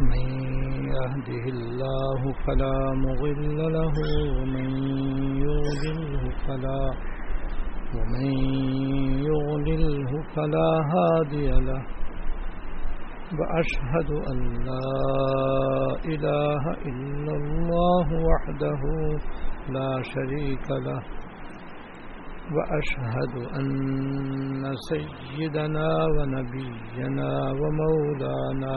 من يهده الله فلا مغل له، ومن يغلله فلا، ومن يغلله فلا هادي له. وأشهد أن لا إله إلا الله وحده لا شريك له. وأشهد أن سيدنا ونبينا ومولانا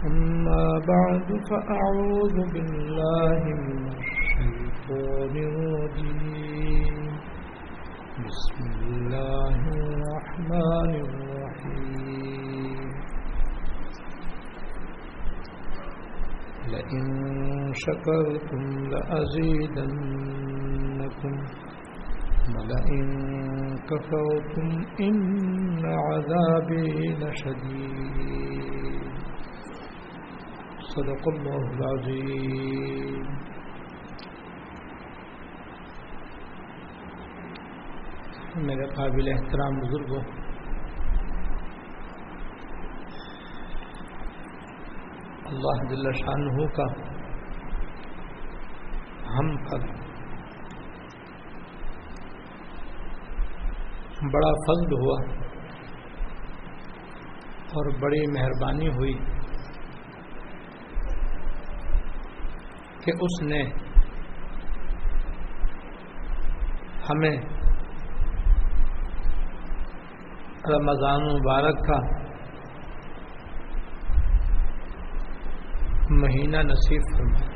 أما بعد، فأعوذ بالله من الشيطان الرجيم. بسم الله الرحمن الرحيم. لئن شكرتم لأزيدنكم، ولئن كفرتم إن عذابي لشديد. صدق الله العظيم. میرے قابل احترام بزرگوں اللہ جل شانہ کا ہم پر بڑا فضل ہوا اور بڑی مہربانی ہوئی کہ اس نے ہمیں رمضان مبارک کا مہینہ نصیب فرمایا۔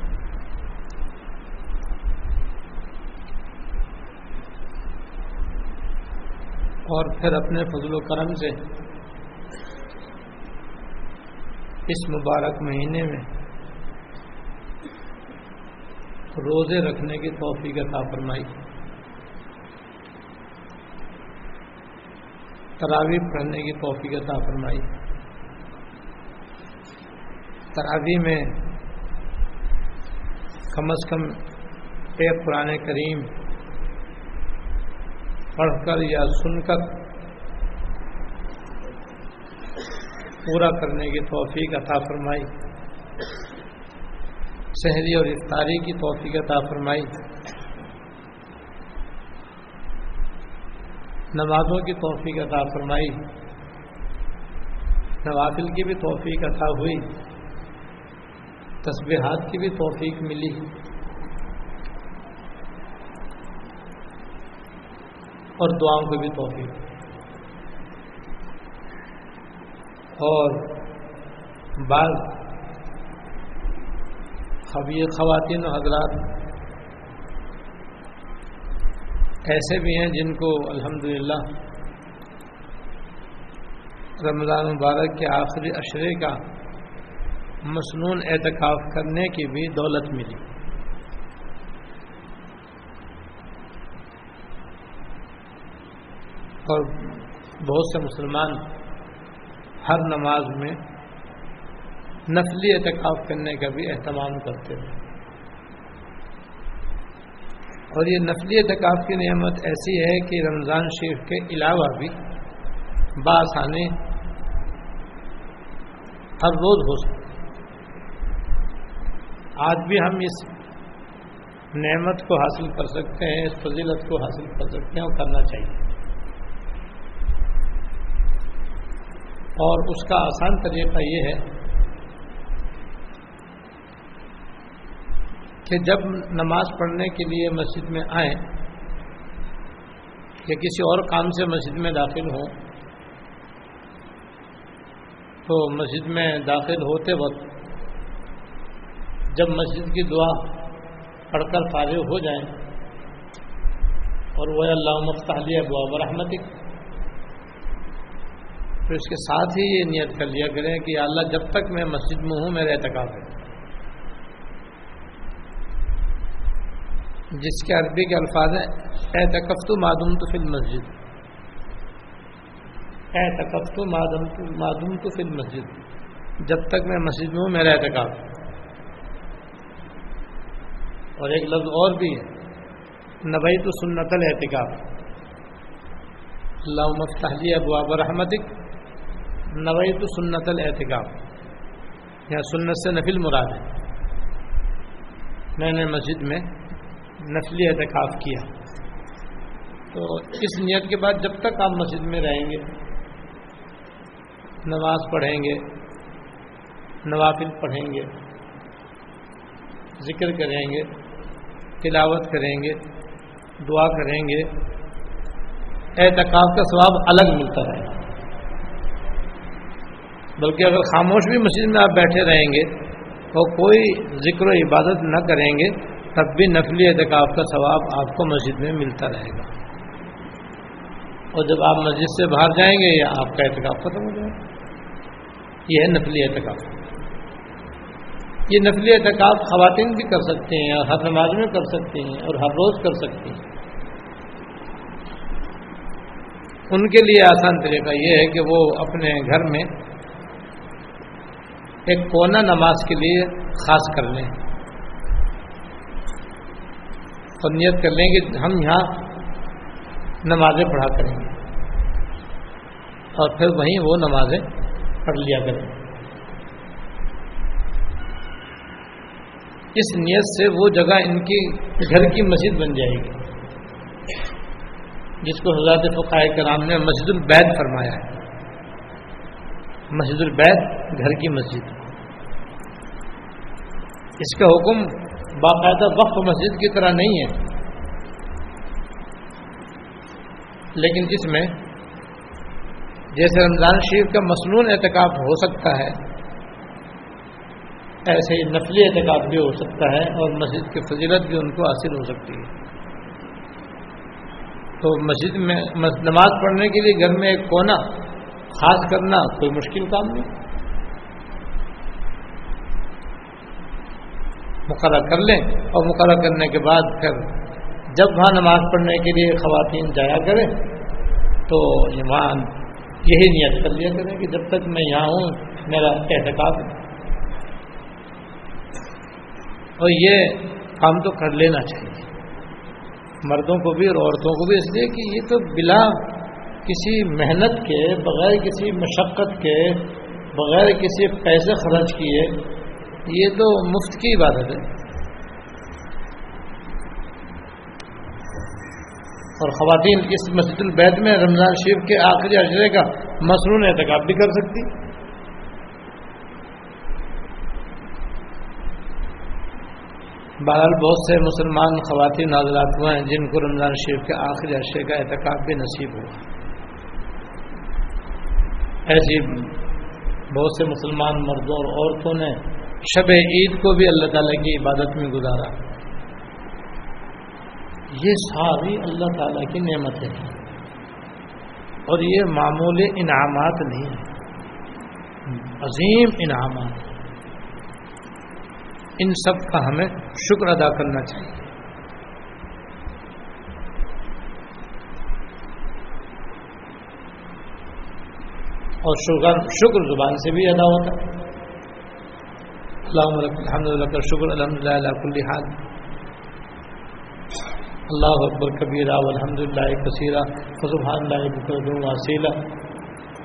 اور پھر اپنے فضل و کرم سے اس مبارک مہینے میں روزے رکھنے کی توفیق عطا فرمائی۔ تراوی پڑھنے کی توفیق عطا فرمائی۔ تراوی میں کم از کم ایک قرآن کریم پڑھ کر یا سن کر پورا کرنے کی توفیق عطا فرمائی۔ شہری اور افطاری کی توفیق عطا فرمائی۔ نمازوں کی توفیق عطا فرمائی۔ نوافل کی بھی توفیق عطا ہوئی۔ تسبیحات کی بھی توفیق ملی۔ اور دعاؤں کی بھی توفیق۔ اور بعض خبیر خواتین و حضرات ایسے بھی ہیں جن کو الحمدللہ رمضان مبارک کے آخری اشرے کا مصنون اعتکاف کرنے کی بھی دولت ملی۔ اور بہت سے مسلمان ہر نماز میں نفلی اعتکاف کرنے کا بھی اہتمام کرتے ہیں۔ اور یہ نفلی اعتکاف کی نعمت ایسی ہے کہ رمضان شریف کے علاوہ بھی بآسانی ہر روز ہو سکتے آج بھی ہم اس نعمت کو حاصل کر سکتے ہیں، اس فضیلت کو حاصل کر سکتے ہیں اور کرنا چاہیے۔ اور اس کا آسان طریقہ یہ ہے کہ جب نماز پڑھنے کے لیے مسجد میں آئیں یا کسی اور کام سے مسجد میں داخل ہوں، تو مسجد میں داخل ہوتے وقت جب مسجد کی دعا پڑھ کر فارغ ہو جائیں اور وہ اللہ مفتالیہ ابو برحمتک تو اس کے ساتھ ہی یہ نیت کر لیا کریں کہ اللہ جب تک میں مسجد میں ہوں، میرا اعتکاف ہے۔ جس کے عربی کے الفاظ ہیں اعتکف تو معدوم تو فل مسجد اعتکف تو معدوم تو فل مسجد جب تک میں مسجد میں ہوں، میرا اعتکاف۔ اور ایک لفظ اور بھی ہے نبئی تو سنت الاحتکاب اللہ مفتحلی ابواب رحمتک نوئی تو سنت الاحتکاب یا سنت سے نفل مراد ہے۔ میں نے مسجد میں نفلی احتکاب کیا۔ تو اس نیت کے بعد جب تک آپ مسجد میں رہیں گے، نماز پڑھیں گے، نوافل پڑھیں گے، ذکر کریں گے، تلاوت کریں گے، دعا کریں گے، اعتکاف کا ثواب الگ ملتا رہے۔ گا بلکہ اگر خاموش بھی مسجد میں آپ بیٹھے رہیں گے اور کوئی ذکر و عبادت نہ کریں گے تب بھی نفلی اعتکاف کا ثواب آپ کو مسجد میں ملتا رہے گا۔ اور جب آپ مسجد سے باہر جائیں گے یا آپ کا اعتکاف ختم ہو جائے گا۔ یہ ہے نفلی اعتکاف۔ یہ نفلی اعتکاف خواتین بھی کر سکتے ہیں اور ہر نماز میں کر سکتے ہیں اور ہر روز کر سکتے ہیں۔ ان کے لیے آسان طریقہ یہ ہے کہ وہ اپنے گھر میں ایک کونا نماز کے لیے خاص کر لیں۔ اور نیت کر لیں کہ ہم یہاں نمازیں پڑھا کریں گے۔ اور پھر وہیں وہ نمازیں پڑھ لیا کریں اس نیت سے وہ جگہ ان کی گھر کی مسجد بن جائے گی۔ جس کو حضرت فقائے کرام نے مسجد البید فرمایا ہے۔ مسجد البید گھر کی مسجد۔ اس کا حکم باقاعدہ وقف مسجد کی طرح نہیں ہے۔ لیکن جس میں جیسے رمضان شریف کا مصنون اعتکاب ہو سکتا ہے، ایسے ہی نفلی اعتکاب بھی ہو سکتا ہے اور مسجد کی فضیلت بھی ان کو حاصل ہو سکتی ہے۔ تو مسجد میں نماز پڑھنے کے لیے گھر میں ایک کونا خاص کرنا کوئی مشکل کام نہیں۔ مقرر کر لیں اور مقرر کرنے کے بعد پھر جب وہاں نماز پڑھنے کے لیے خواتین جایا کریں تو ایمان یہی نیت کر لیا کریں کہ جب تک میں یہاں ہوں، میرا احتکاب اور یہ کام تو کر لینا چاہیے۔ مردوں کو بھی اور عورتوں کو بھی، اس لیے کہ یہ تو بلا کسی محنت کے، بغیر کسی مشقت کے، بغیر کسی پیسے خرچ کیے یہ تو مفت کی عبادت ہے۔ اور خواتین اس مسجد البید میں رمضان شریف کے آخری اشرے کا مصنون احتکاب بھی کر سکتی۔ بہرحال بہت سے مسلمان خواتین حضرات ہوئے ہیں جن کو رمضان شریف کے آخری عرصے کا احتکاب بھی نصیب ہوا۔ ایسی بہت سے مسلمان مردوں اور عورتوں نے شب عید کو بھی اللہ تعالیٰ کی عبادت میں گزارا۔ یہ ساری اللہ تعالیٰ کی نعمتیں ہیں۔ اور یہ معمولی انعامات نہیں ہیں۔ عظیم انعامات۔ ان سب کا ہمیں شکر ادا کرنا چاہیے۔ اور شکر شکر زبان سے بھی ادا ہوتا۔ ہے الحمد للہ کا شکر الحمد للہ کل حال. اللہ اکبر کبیرہ الحمد للہ کثیرہ فضبحان اللہ وسیلہ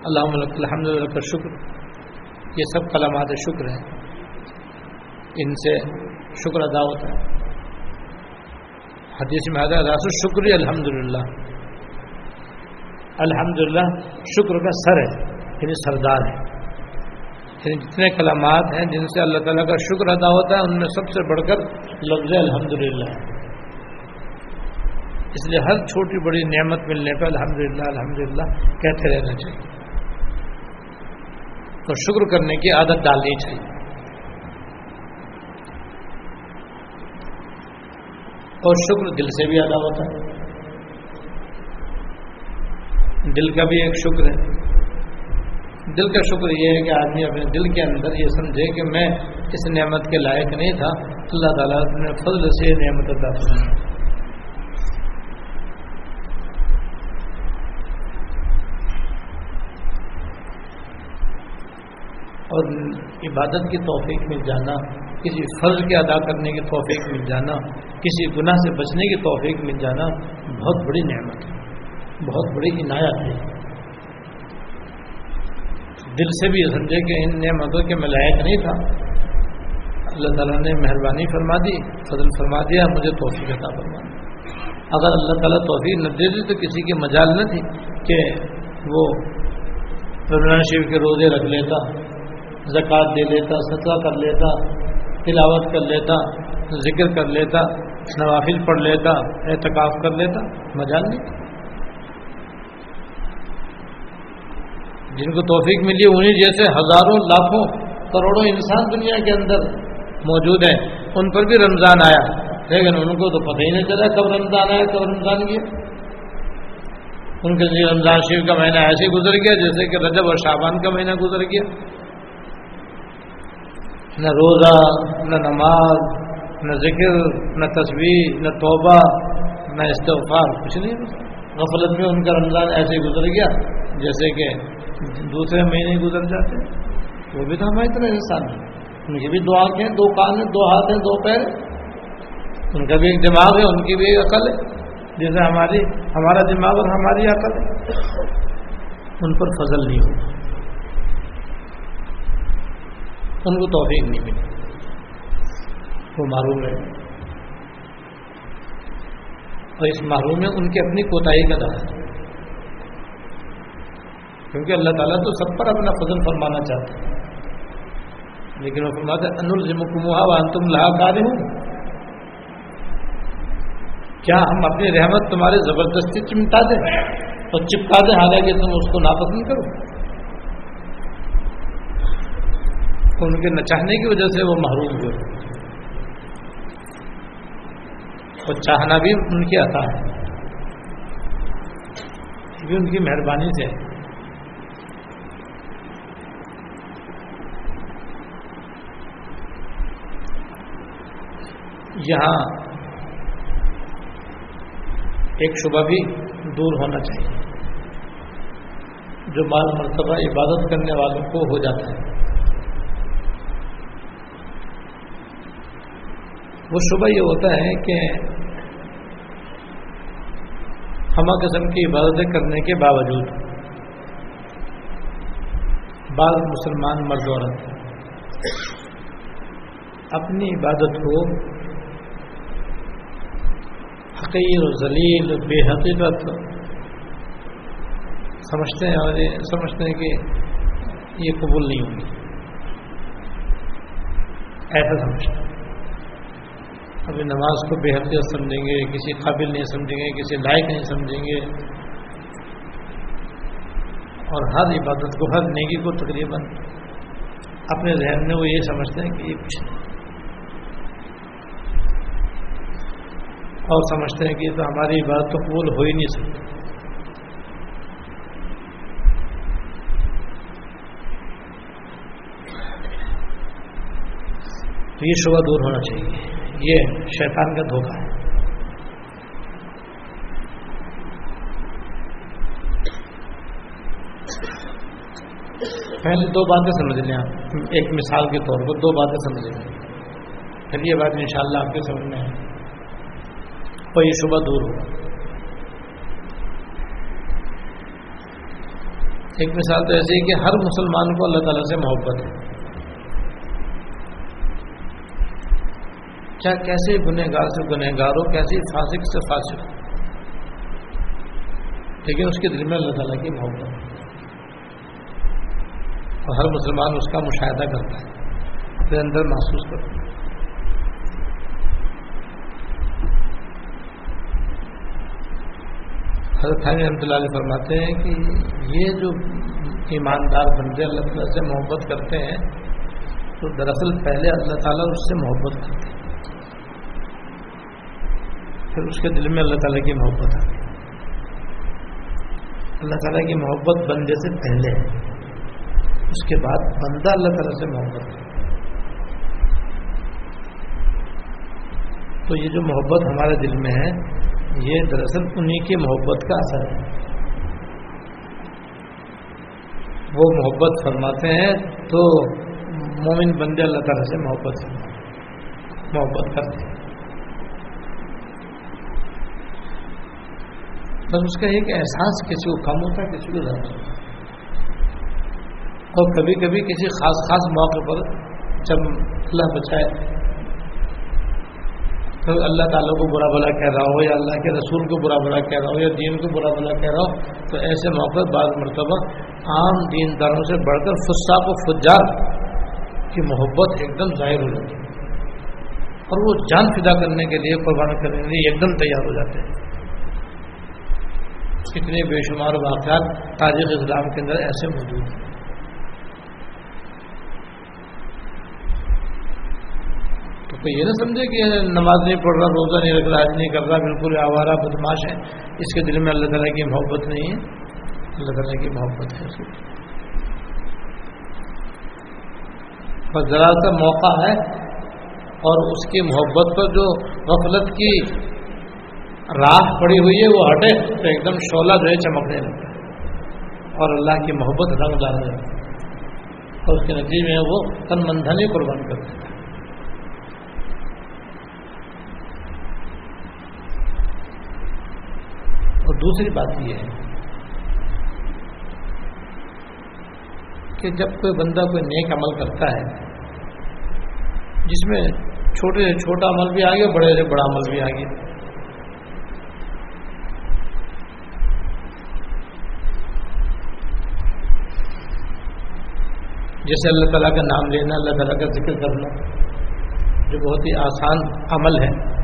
اللہ الحمد للہ کا شکر یہ سب کلامات شکر ہیں۔ ان سے شکر ادا ہوتا ہے۔ حدیث میں آتا راس شکر الحمد للہ الحمد للہ شکر کا سر ہے یعنی سردار ہے۔ یعنی جتنے کلامات ہیں جن سے اللہ تعالیٰ کا شکر ادا ہوتا ہے، ان میں سب سے بڑھ کر لفظ الحمد للہ اس لیے ہر چھوٹی بڑی نعمت ملنے پہ الحمد للہ الحمد للہ کہتے رہنا چاہیے۔ اور شکر کرنے کی عادت ڈالنی چاہیے۔ اور شکر دل سے بھی ادا ہوتا ہے۔ دل کا بھی ایک شکر ہے۔ دل کا شکر یہ ہے کہ آدمی اپنے دل کے اندر یہ سمجھے کہ میں اس نعمت کے لائق نہیں تھا۔ اللہ تعالیٰ نے فضل سے نعمت ادا اور عبادت کی توفیق میں جانا، کسی فرض کے ادا کرنے کی توفیق مل جانا، کسی گناہ سے بچنے کی توفیق مل جانا بہت بڑی نعمت ہے، بہت بڑی عنایت ہے۔ دل سے بھی یہ سمجھے کہ ان نعمتوں کے میں لائق نہیں تھا۔ اللہ تعالیٰ نے مہربانی فرما دی، فضل فرما دیا، مجھے توفیق عطا فرما دی۔ اگر اللہ تعالیٰ توفیق نہ دے دی تو کسی کی مجال نہ تھی کہ وہ رمضان شریف کے روزے رکھ لیتا، زکوٰۃ دے لیتا، صدقہ کر لیتا، تلاوت کر لیتا، ذکر کر لیتا، نوافل پڑھ لیتا، اعتکاف کر لیتا، مجال نہیں جن کو توفیق ملی انہیں جیسے ہزاروں، لاکھوں، کروڑوں انسان دنیا کے اندر موجود ہیں، ان پر بھی رمضان آیا۔ لیکن ان کو تو پتہ ہی نہیں چلا کب رمضان آیا، کب رمضان گیا۔ ان کے لیے رمضان شریف کا مہینہ ایسے گزر گیا جیسے کہ رجب اور شابان کا مہینہ گزر گیا۔ نہ روزہ، نہ نماز، نہ ذکر، نہ تصویر نہ توبہ، نہ استغفار، کچھ نہیں۔ غفلت میں ان کا رمضان ایسے گزر گیا جیسے کہ دوسرے مہینے گزر جاتے وہ بھی تو ہماری طرح انسان ہے۔ ان کی بھی دو آنکھیں دو کان ہیں، دو ہاتھ ہیں، دو پیر ان کا بھی ایک دماغ ہے، ان کی بھی ایک عقل ہے۔ جیسے ہماری، ہمارا دماغ اور ہماری عقل ہے۔ ان پر فضل نہیں ہوگا ان کو توفیق نہیں ملی۔ وہ معروم ہے اور اس معروم میں ان کی اپنی کوتاہی کا دار ہے کیونکہ اللہ تعالیٰ تو سب پر اپنا فضل فرمانا چاہتے ہیں لیکن وہ فرماتے انل تم لاکار ہوں کیا ہم اپنی رحمت تمہارے زبردستی چمٹا دیں اور چپکا دیں، حالانکہ تم اس کو ناپسند کرو۔ ان کے نہ چاہنے کی وجہ سے وہ محروم ہوئے اور چاہنا بھی ان کی عطا ہے۔ بھی ان کی مہربانی سے ہے۔ یہاں ایک شبہ بھی دور ہونا چاہیے۔ جو بعض مرتبہ عبادت کرنے والوں کو ہو جاتا ہے۔ وہ شبہ یہ ہوتا ہے کہ ہمہ قسم کی عبادتیں کرنے کے باوجود بعض مسلمان مرد عورت اپنی عبادت کو حقیر و ذلیل بے حقیقت سمجھتے ہیں اور یہ سمجھتے ہیں کہ یہ قبول نہیں ہوگی۔ ایسا سمجھتے ہیں۔ ابھی نماز کو بے حقیقت سمجھیں گے، کسی قابل نہیں سمجھیں گے، کسی لائق نہیں سمجھیں گے۔ اور ہر عبادت کو، ہر نیکی کو تقریباً اپنے ذہن میں وہ یہ سمجھتے ہیں کہ یہ کچھ نہیں اور سمجھتے ہیں کہ تو ہماری بات تو قبول ہو ہی نہیں سکتی۔ تو یہ شبہ دور ہونا چاہیے۔ یہ شیطان کا دھوکہ ہے۔ پہلے دو باتیں سمجھ لیں آپ۔ ایک مثال کے طور پر دو باتیں سمجھ لیں۔ پھر یہ بات انشاءاللہ آپ کے سمجھ میں ہے۔ تو یہ شبہ دور ہوگا ایک مثال تو ایسی ہے کہ ہر مسلمان کو اللہ تعالیٰ سے محبت ہے۔ کیا کیسے گنہ گار سے گنہ گار ہو، کیسے فاسق سے فاسق ہو۔ لیکن اس کے دل میں اللہ تعالیٰ کی محبت ہے۔ اور ہر مسلمان اس کا مشاہدہ کرتا ہے۔ اپنے اندر محسوس کرتا ہے۔ حضرت خان رحمۃ اللہ علیہ فرماتے ہیں کہ یہ جو ایماندار بندے اللہ تعالیٰ سے محبت کرتے ہیں، تو دراصل پہلے اللہ تعالیٰ اس سے محبت کرتے ہیں۔ پھر اس کے دل میں اللہ تعالیٰ کی محبت آتی اللہ تعالیٰ کی محبت بندے سے پہلے ہے۔ اس کے بعد بندہ اللہ تعالیٰ سے محبت ہے۔ تو یہ جو محبت ہمارے دل میں ہے یہ دراصل انہیں کی محبت کا اثر ہے۔ وہ محبت فرماتے ہیں تو مومن بندے اللہ تعالیٰ سے محبت محبت کرتے ہیں۔ بس اس کا ایک احساس کسی کو کم ہوتا ہے، کسی کو زیادہ ہوتا ہے۔ اور کبھی کبھی کسی خاص خاص موقع پر جب اللہ بچائے اللہ تعالیٰ کو برا بلا کہہ رہا ہو یا اللہ کے رسول کو برا بلا کہہ رہا ہو یا دین کو برا بلا کہہ رہا ہو، تو ایسے موقع بعض مرتبہ عام دین داروں سے بڑھ کر فسا کو فجار کی محبت ایک دم ظاہر ہو جاتی ہے۔ اور وہ جان فدا کرنے کے لیے، قربان کرنے کے لیے ایک دم تیار ہو جاتے ہیں۔ کتنے بے شمار واقعات تاریخ اسلام کے اندر ایسے موجود ہیں۔ تو یہ نہ سمجھے کہ نماز نہیں پڑھ رہا، روزہ نہیں رکھ رہا آج نہیں کر رہا، بالکل آوارہ بدماش ہے اس کے دل میں اللہ تعالیٰ کی محبت نہیں ہے۔ اللہ تعالیٰ کی محبت ہے۔ اس کے بس ذرا سا موقع ہے اور اس کی محبت پر جو غفلت کی راہ پڑی ہوئی ہے، وہ ہٹے تو ایک دم شعلہ جو ہے چمکنے لگتا ہے۔ اور اللہ کی محبت رنگ ڈالنے لگتا ہے۔ اور اس کے نتیجے میں وہ تن مندھن ہی قربان کر دیتا ہے اور دوسری بات یہ ہے کہ جب کوئی بندہ کوئی نیک عمل کرتا ہے، جس میں چھوٹے سے چھوٹا عمل بھی آ گیا، بڑے سے بڑا عمل بھی آ گیا۔ جیسے اللہ تعالیٰ کا نام لینا، اللہ تعالیٰ کا ذکر کرنا، جو بہت ہی آسان عمل ہے۔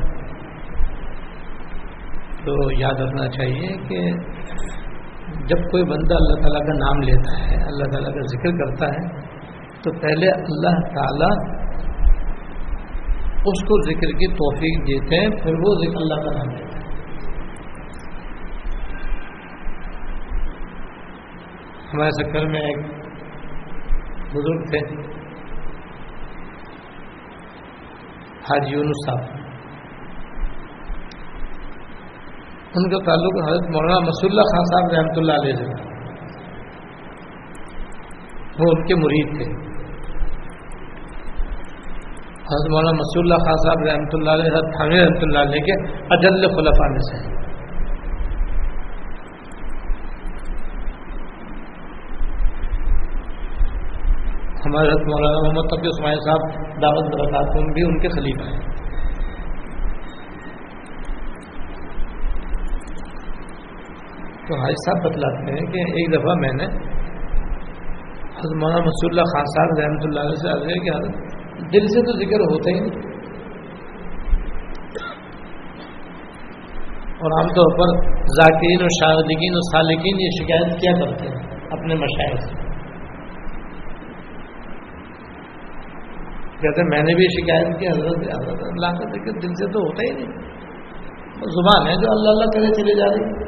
تو یاد رکھنا چاہیے کہ جب کوئی بندہ اللہ تعالیٰ کا نام لیتا ہے، اللہ تعالیٰ کا ذکر کرتا ہے، تو پہلے اللہ تعالیٰ اس کو ذکر کی توفیق دیتے ہیں، پھر وہ ذکر اللہ کا نام لیتا ہے ہمارے چکر میں ایک بزرگ تھے حاجی یونس صاحب۔ ان کا تعلق حضرت مولانا مسول اللہ خان صاحب رحمۃ اللہ علیہ سے وہ ان کے مرید تھے۔ حضرت مولانا مسول اللہ خان صاحب رحمۃ اللہ علیہ، حضرت حامد رحمۃ اللہ علیہ کے اجل خلفا میں سے۔ ہمارے حضرت مولانا محمد تقی اسماعیل صاحب دعوت برکات بھی ان کے خلیفہ ہیں۔ تو حاج صاحب بتلاتے ہیں کہ ایک دفعہ میں نے حضرت مولانا مسول اللہ خان صاحب رحمۃ اللہ علیہ سے عرض کہ حضرت، دل سے تو ذکر ہوتا ہی نہیں۔ اور عام طور پر ذاکرین اور شاہدین اور سالکین یہ شکایت کیا کرتے ہیں اپنے مشاعر سے؟ کہتے ہیں، میں نے بھی شکایت کی، حضرت حضرت اللہ کا ذکر دل سے تو ہوتا ہی نہیں۔ زبان ہے جو اللہ اللہ کرے چلے جا رہی۔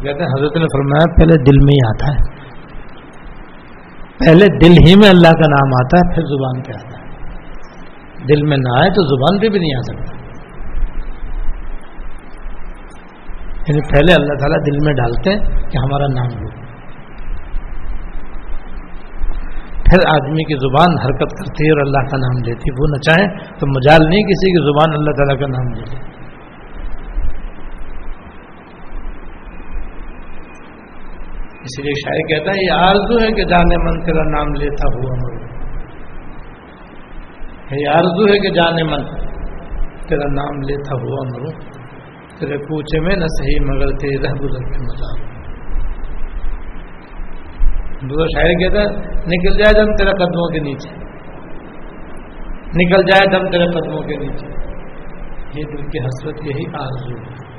تو کہتے ہیں حضرت نے فرمایا، پہلے دل میں ہی آتا ہے۔ پہلے دل ہی میں اللہ کا نام آتا ہے، پھر زبان پہ آتا ہے۔ دل میں نہ آئے تو زبان پہ بھی نہیں آ سکتا۔ یعنی پہلے اللہ تعالیٰ دل میں ڈالتے ہیں کہ ہمارا نام لو پھر آدمی کی زبان حرکت کرتی ہے اور اللہ کا نام لیتی وہ نہ چاہے تو مجال نہیں کسی کی زبان اللہ تعالیٰ کا نام لے لے۔ اس لیے شاعر کہتا ہے، یہ آرزو ہے کہ جانے من تیرا نام لیتا ہوا مرو یہ آرزو ہے کہ جانے من تیرا نام لیتا ہوا مرو تیرے کوچے میں نہ صحیح، مگر تیرے رہ گزر کے مزہ دوسرا شاعر کہتا ہے، نکل جائے دم تیرا قدموں کے نیچے۔ نکل جائے دم تیرے قدموں کے نیچے۔ یہ دل کی حسرت، یہی آرزو ہے۔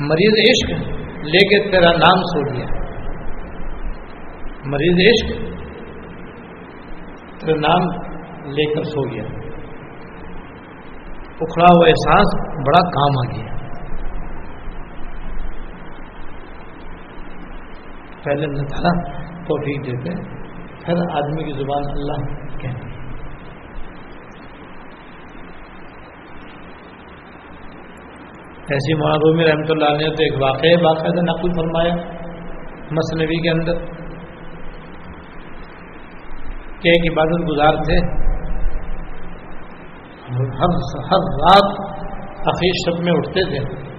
مریض عشق لے کے تیرا نام سو لیا مریض عشق، تیرا نام لے کر سو گیا۔ اکھڑا ہوا احساس بڑا کام آ گیا۔ پہلے اللہ تعالیٰ توفیق دیتے، پھر آدمی کی زبان اللہ کہتے ایسی معرومی رحمۃ اللہ نے تو ایک واقعہ باقاعدہ نقل فرمایا مصنوعی کے اندر کہ ایک عبادت گزار تھے۔ ہر ہر رات حقیق شب میں اٹھتے تھے۔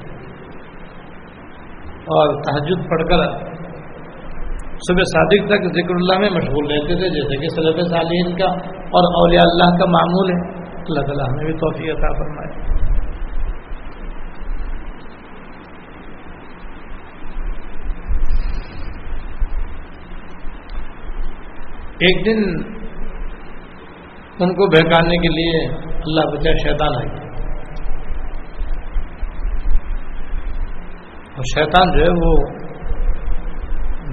اور تحجد پڑھ کر صبح صادق تک ذکر اللہ میں مشغول رہتے تھے، جیسے کہ صلب صالحین کا اور اولیاء اللہ کا معمول ہے۔ اللہ تعالیٰ ہمیں بھی توفیق عطا فرمائے۔ ایک دن ان کو بہکانے کے لیے اللہ بچا شیطان آئی اور شیطان جو ہے وہ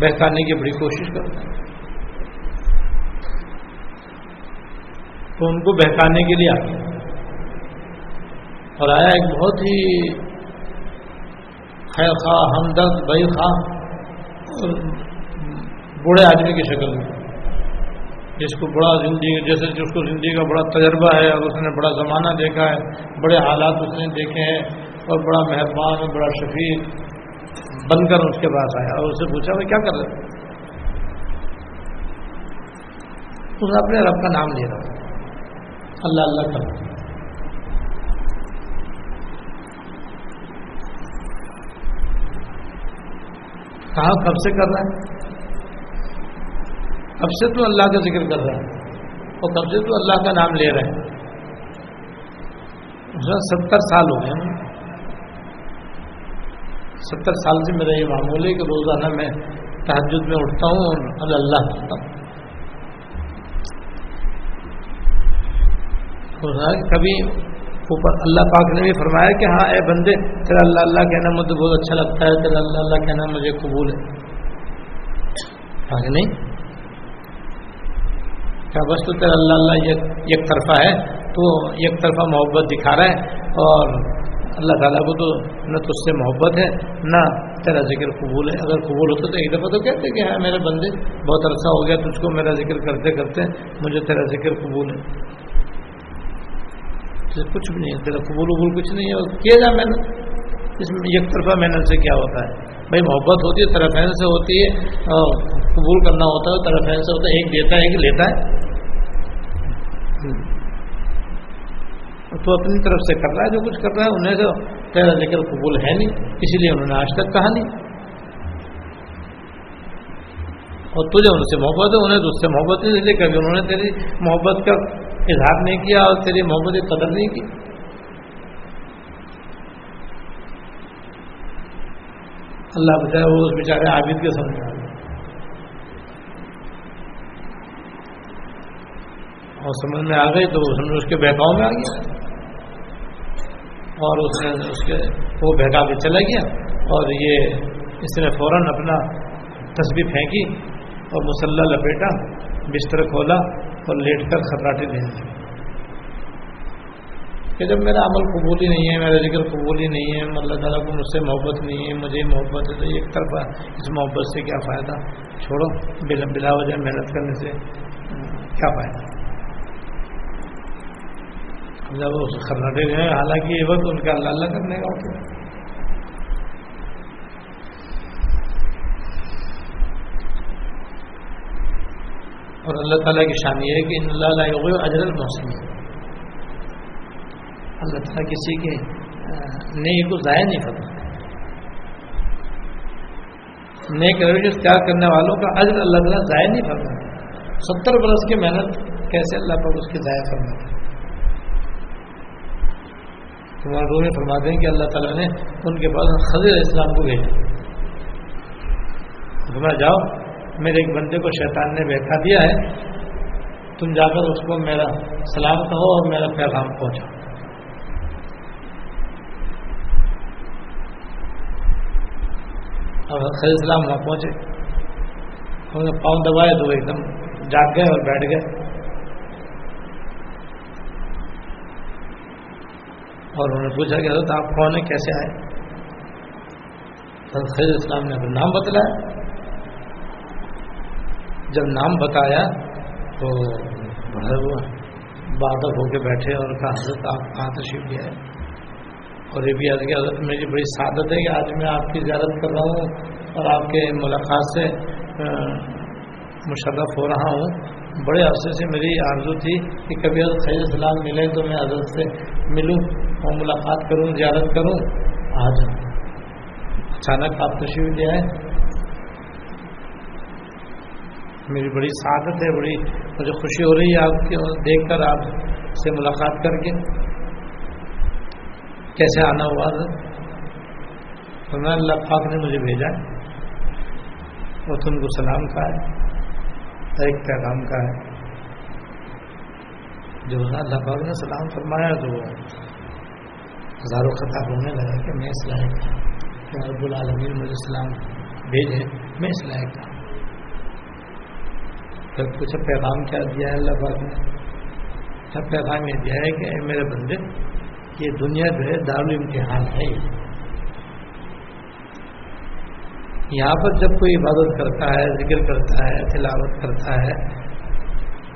بہکانے کی بڑی کوشش کرتا ہے۔ تو ان کو بہکانے کے لیے آ گیا اور آیا ایک بہت ہی خیر خواہ، ہمدرد بھائی خواہ بوڑھے آدمی کی شکل میں۔ جس کو بڑا زندگی جیسے جس کو زندگی کا بڑا تجربہ ہے، اور اس نے بڑا زمانہ دیکھا ہے، بڑے حالات اس نے دیکھے ہیں، اور بڑا مہربان، اور بڑا شفیق بن کر اس کے پاس آیا، اور اس سے پوچھا میں کیا کر رہے اس نے اپنے رب کا نام لے رہا اللہ اللہ کر کہاں کب سے کر رہا ہے؟ کب سے تو اللہ کا ذکر کر رہا ہے اور کب سے تو اللہ کا نام لے رہے ہیں ستر سال ہو گئے ستر سال سے میرا یہ معمول ہے کہ روزانہ میں تحجد میں اٹھتا ہوں اور اللہ کرتا ہوں۔ کبھی اوپر اللہ پاک نے بھی فرمایا کہ ہاں اے بندے، تیرا اللہ اللہ کہنا مجھے بہت اچھا لگتا ہے، تیرا اللہ اللہ کہنا مجھے قبول ہے۔ نہیں؟ کیا بس تو تیرا اللہ اللہ ایک طرفہ ہے، تو ایک طرفہ محبت دکھا رہا ہے اور اللہ تعالیٰ کو تو نہ تو اس سے محبت ہے، نہ تیرا ذکر قبول ہے۔ اگر قبول ہوتا تو ایک دفعہ تو کہتے کہ ہاں میرے بندے، بہت عرصہ ہو گیا، تجھ کو میرا ذکر کرتے کرتے مجھے تیرا ذکر قبول ہے۔ کچھ بھی نہیں ہے، تیرا قبول وبول کچھ نہیں ہے، اور کیا جا محنت اس میں ایک طرفہ محنت سے کیا ہوتا ہے؟ بھائی، محبت ہوتی ہے طرفین سے ہوتی ہے، اور قبول کرنا ہوتا ہے طرفین سے ہوتا ہے، ایک دیتا ہے، ایک لیتا ہے۔ تو اپنی طرف سے کر رہا ہے، جو کچھ کر رہا ہے، انہیں تو تیرا ذکر قبول ہے نہیں، اسی لیے انہوں نے آج تک کہا نہیں۔ اور تجھے ان سے محبت ہے، انہیں تو اس سے محبت نہیں لیے کبھی انہوں نے تیری محبت کا اظہار نہیں کیا اور تیری محبت کی قدر نہیں کی۔ اللہ بچائے وہ اس بیچارے عابد کے سمجھا اور سمجھ میں آ گئی تو سمجھ اس کے بہکاؤ میں آ گیا اور اس نے اس کے وہ بہکا کے چلا گیا اور یہ اس نے فوراً اپنا تصویر پھینکی اور مسلح لپیٹا، بستر کھولا اور لیٹ کر خطراٹے دینے لگے کہ جب میرا عمل قبول ہی نہیں ہے، میرا ذکر قبول ہی نہیں ہے، اللہ تعالیٰ کو مجھ سے محبت نہیں ہے، مجھے محبت ہے، تو ایک طرف اس محبت سے کیا فائدہ؟ چھوڑو بلا وجہ محنت کرنے سے کیا فائدہ؟ جب اس خرناٹے گئے، حالانکہ یہ وقت ان کا اللہ اللہ کرنے کا ہوتا ہے۔ اور اللہ تعالیٰ کی شان یہ ہے کہ ان اللہ اجر الموسم اللہ تعالیٰ کسی کے نئے کو ضائع نہیں کرتا نیک رویش اختیار کرنے والوں کا عزر اللہ تعالیٰ ضائع نہیں کرتا ستر برس کی محنت کیسے اللہ پر اس کی ضائع کرنا تمہارے روح میں فرما دیں کہ اللہ تعالیٰ نے ان کے پاس خضر اسلام کو بھیجا۔ تمہیں جاؤ، میرے ایک بندے کو شیطان نے بہکا دیا ہے۔ تم جا کر اس کو میرا سلام کہو اور میرا پیغام پہنچاؤ۔ اور خیر اسلام وہاں پہنچے۔ انہوں نے پاؤں دبائے تو ایک دم جاگ گئے اور بیٹھ گئے۔ اور انہوں نے پوچھا کہ حضرت، آپ کون ہیں؟ کیسے آئے؟ حضرت خیر اسلام نے اپنا نام بتلایا۔ جب نام بتایا تو مطلب وہ بادل ہو کے بیٹھے اور کہا، حضرت، آپ کہاں تشریف لیا ہے اور یہ بھی کہ حضرت، میری بڑی سعادت ہے کہ آج میں آپ کی زیارت کر رہا ہوں اور آپ کے ملاقات سے مشرف ہو رہا ہوں۔ بڑے عرصے سے میری آرزو تھی کہ کبھی حضرت خیر السلام ملے تو میں حضرت سے ملوں۔ اور ملاقات کروں، زیارت کروں آج اچانک آپ تشریف لیا ہے میری بڑی سعادت ہے، بڑی مجھے خوشی ہو رہی ہے آپ کی دیکھ کر، آپ سے ملاقات کر کے۔ کیسے آنا ہوا؟ تو میں اللہ پاک نے مجھے بھیجا اور تم کو سلام کا ہے، ایک پیغام کا ہے۔ جو اللہ پاک نے سلام فرمایا تو ہزاروں خطاب ہونے لگا کہ میں اس لائق کہ رب العالمین مجھے سلام بھیجے، میں اس لائق تھا۔ پھر کچھ پیغام کیا دیا ہے اللہ پاک نے پیغام یہ دیا ہے کہ اے میرے بندے، یہ دنیا جو ہے دار امتحان ہے۔ یہاں پر جب کوئی عبادت کرتا ہے، ذکر کرتا ہے، تلاوت کرتا ہے،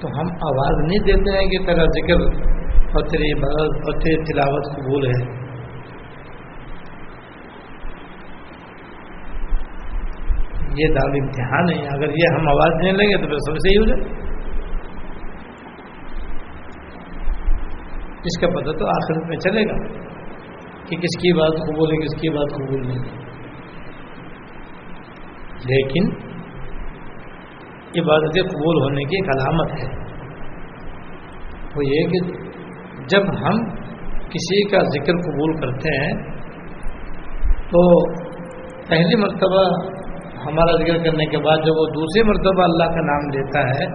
تو ہم آواز نہیں دیتے ہیں کہ تیرا ذکر اور عبادت اور تلاوت قبول ہے۔ یہ دار امتحان ہے، اگر یہ ہم آواز دینے لگے تو پھر سب سے ہی ہو جائے۔ اس کا پتہ تو آخر میں چلے گا کہ کس کی بات قبول ہے، کس کی بات قبول نہیں۔ لیکن عبادت قبول ہونے کی ایک علامت ہے۔ وہ یہ کہ جب ہم کسی کا ذکر قبول کرتے ہیں، تو پہلی مرتبہ ہمارا ذکر کرنے کے بعد جب وہ دوسری مرتبہ اللہ کا نام لیتا ہے،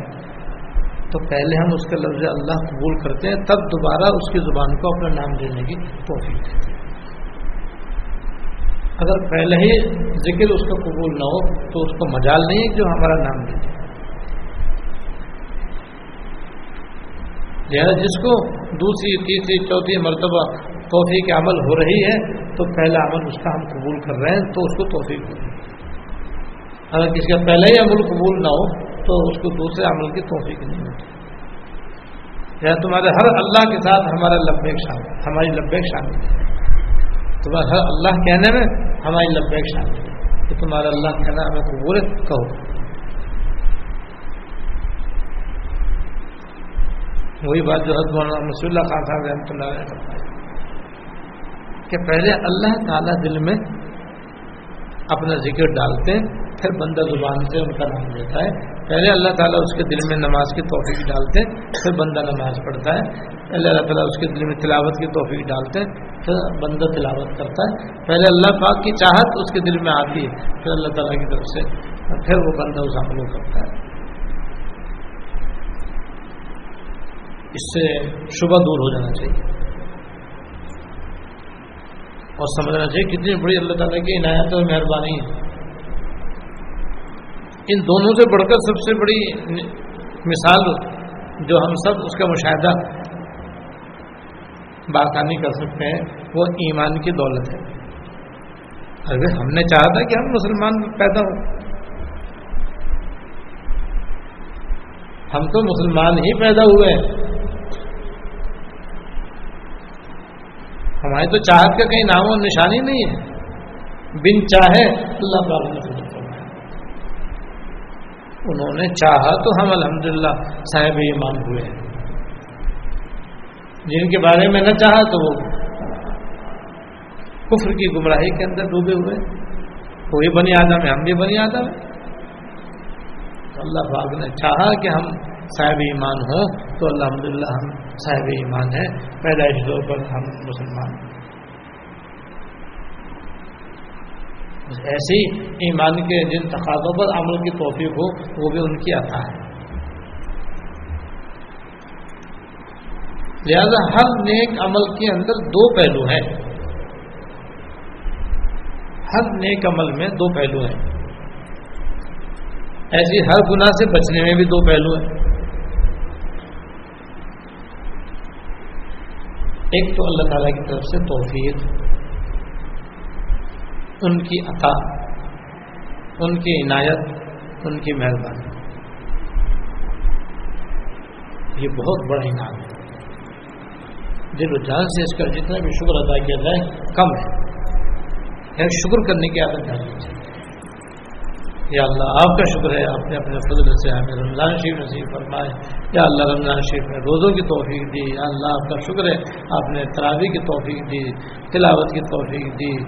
تو پہلے ہم اس کے لفظ اللہ قبول کرتے ہیں، تب دوبارہ اس کی زبان کو اپنا نام دینے کی توفیق دیتے ہیں۔ اگر پہلے ہی ذکر اس کا قبول نہ ہو، تو اس کو مجال نہیں ہے جو ہمارا نام دے دے لہٰذا جس کو دوسری، تیسری، چوتھی مرتبہ توفیق عمل ہو رہی ہے، تو پہلا عمل اس کا ہم قبول کر رہے ہیں، تو اس کو توفیق ہو اگر کسی کا پہلے ہی عمل قبول نہ ہو، تو اس کو دوسرے عمل کی توفیق نہیں ہوتی۔ یا تمہارے ہر اللہ کے ساتھ ہمارا لبیک شامل، ہماری لبیک شامل ہے۔ تمہارا ہر اللہ کہنے میں ہماری لبیک شامل ہے۔ کہ تمہارا اللہ کہنا ہمیں قبول کہو۔ وہی بات جو حضرت مولانا مسول اللہ خان صاحب رحمۃ اللہ علیہ کہ پہلے اللہ تعالیٰ دل میں اپنا ذکر ڈالتے، پھر بندہ زبان سے ان کا نام لیتا ہے۔ پہلے اللہ تعالیٰ اس کے دل میں نماز کی توفیق ڈالتے، پھر بندہ نماز پڑھتا ہے۔ پہلے اللہ تعالیٰ اس کے دل میں تلاوت کی توفیق ڈالتے، پھر بندہ تلاوت کرتا ہے۔ پہلے اللہ پاک کی چاہت اس کے دل میں آتی ہے پھر اللہ تعالیٰ کی طرف سے، پھر وہ بندہ اس عمل کرتا ہے۔ اس سے شبہ دور ہو جانا چاہیے۔ اور سمجھنا چاہیے کتنی بڑی اللہ تعالیٰ کی عنایت اور مہربانی ہے۔ ان دونوں سے بڑھ کر سب سے بڑی مثال جو ہم سب اس کا مشاہدہ باقانی کر سکتے ہیں وہ ایمان کی دولت ہے۔ اگر ہم نے چاہا تھا کہ ہم مسلمان پیدا ہوں۔ ہم تو مسلمان ہی پیدا ہوئے ہیں۔ ہماری تو چاہت کا کہیں نام و نشانی نہیں ہے۔ بن چاہے اللہ پاک نے انہوں نے چاہا تو ہم الحمدللہ صاحب ایمان ہوئے۔ ہیں جن کے بارے میں نہ چاہا تو وہ کفر کی گمراہی کے اندر ڈوبے ہوئے۔ وہی بنی آدم ہے، ہم بھی بنی آدم۔ اللہ پاک نے چاہا کہ ہم صاحب ایمان ہوں۔ تو الحمدللہ ہم صاحب ایمان ہیں، پیدائش طور پر ہم مسلمان ایسی ایمان کے جن تقاضوں پر عمل کی توفیق ہو، وہ بھی ان کی عطا ہے۔ لہذا ہر نیک عمل کے اندر دو پہلو ہیں۔ ہر نیک عمل میں دو پہلو ہیں۔ ایسی ہر گناہ سے بچنے میں بھی دو پہلو ہیں۔ ایک تو اللہ تعالیٰ کی طرف سے توفیق، ان کی عطا، ان کی عنایت، ان کی مہربانی۔ یہ بہت بڑا انعام ہے۔ دل و جان سے اس کا جتنا بھی شکر ادا کیا جائے، کم ہے۔ یعنی شکر کرنے کی عادت ڈالنی چاہیے یا اللہ، آپ کا شکر ہے، آپ نے اپنے فضل سے ہمیں رمضان شریف نصیب فرمائے۔ یا اللہ، رمضان شریف میں روزوں کی توفیق دی۔ یا اللہ، آپ کا شکر ہے، آپ نے تراوی کی توفیق دی، تلاوت کی توفیق دی،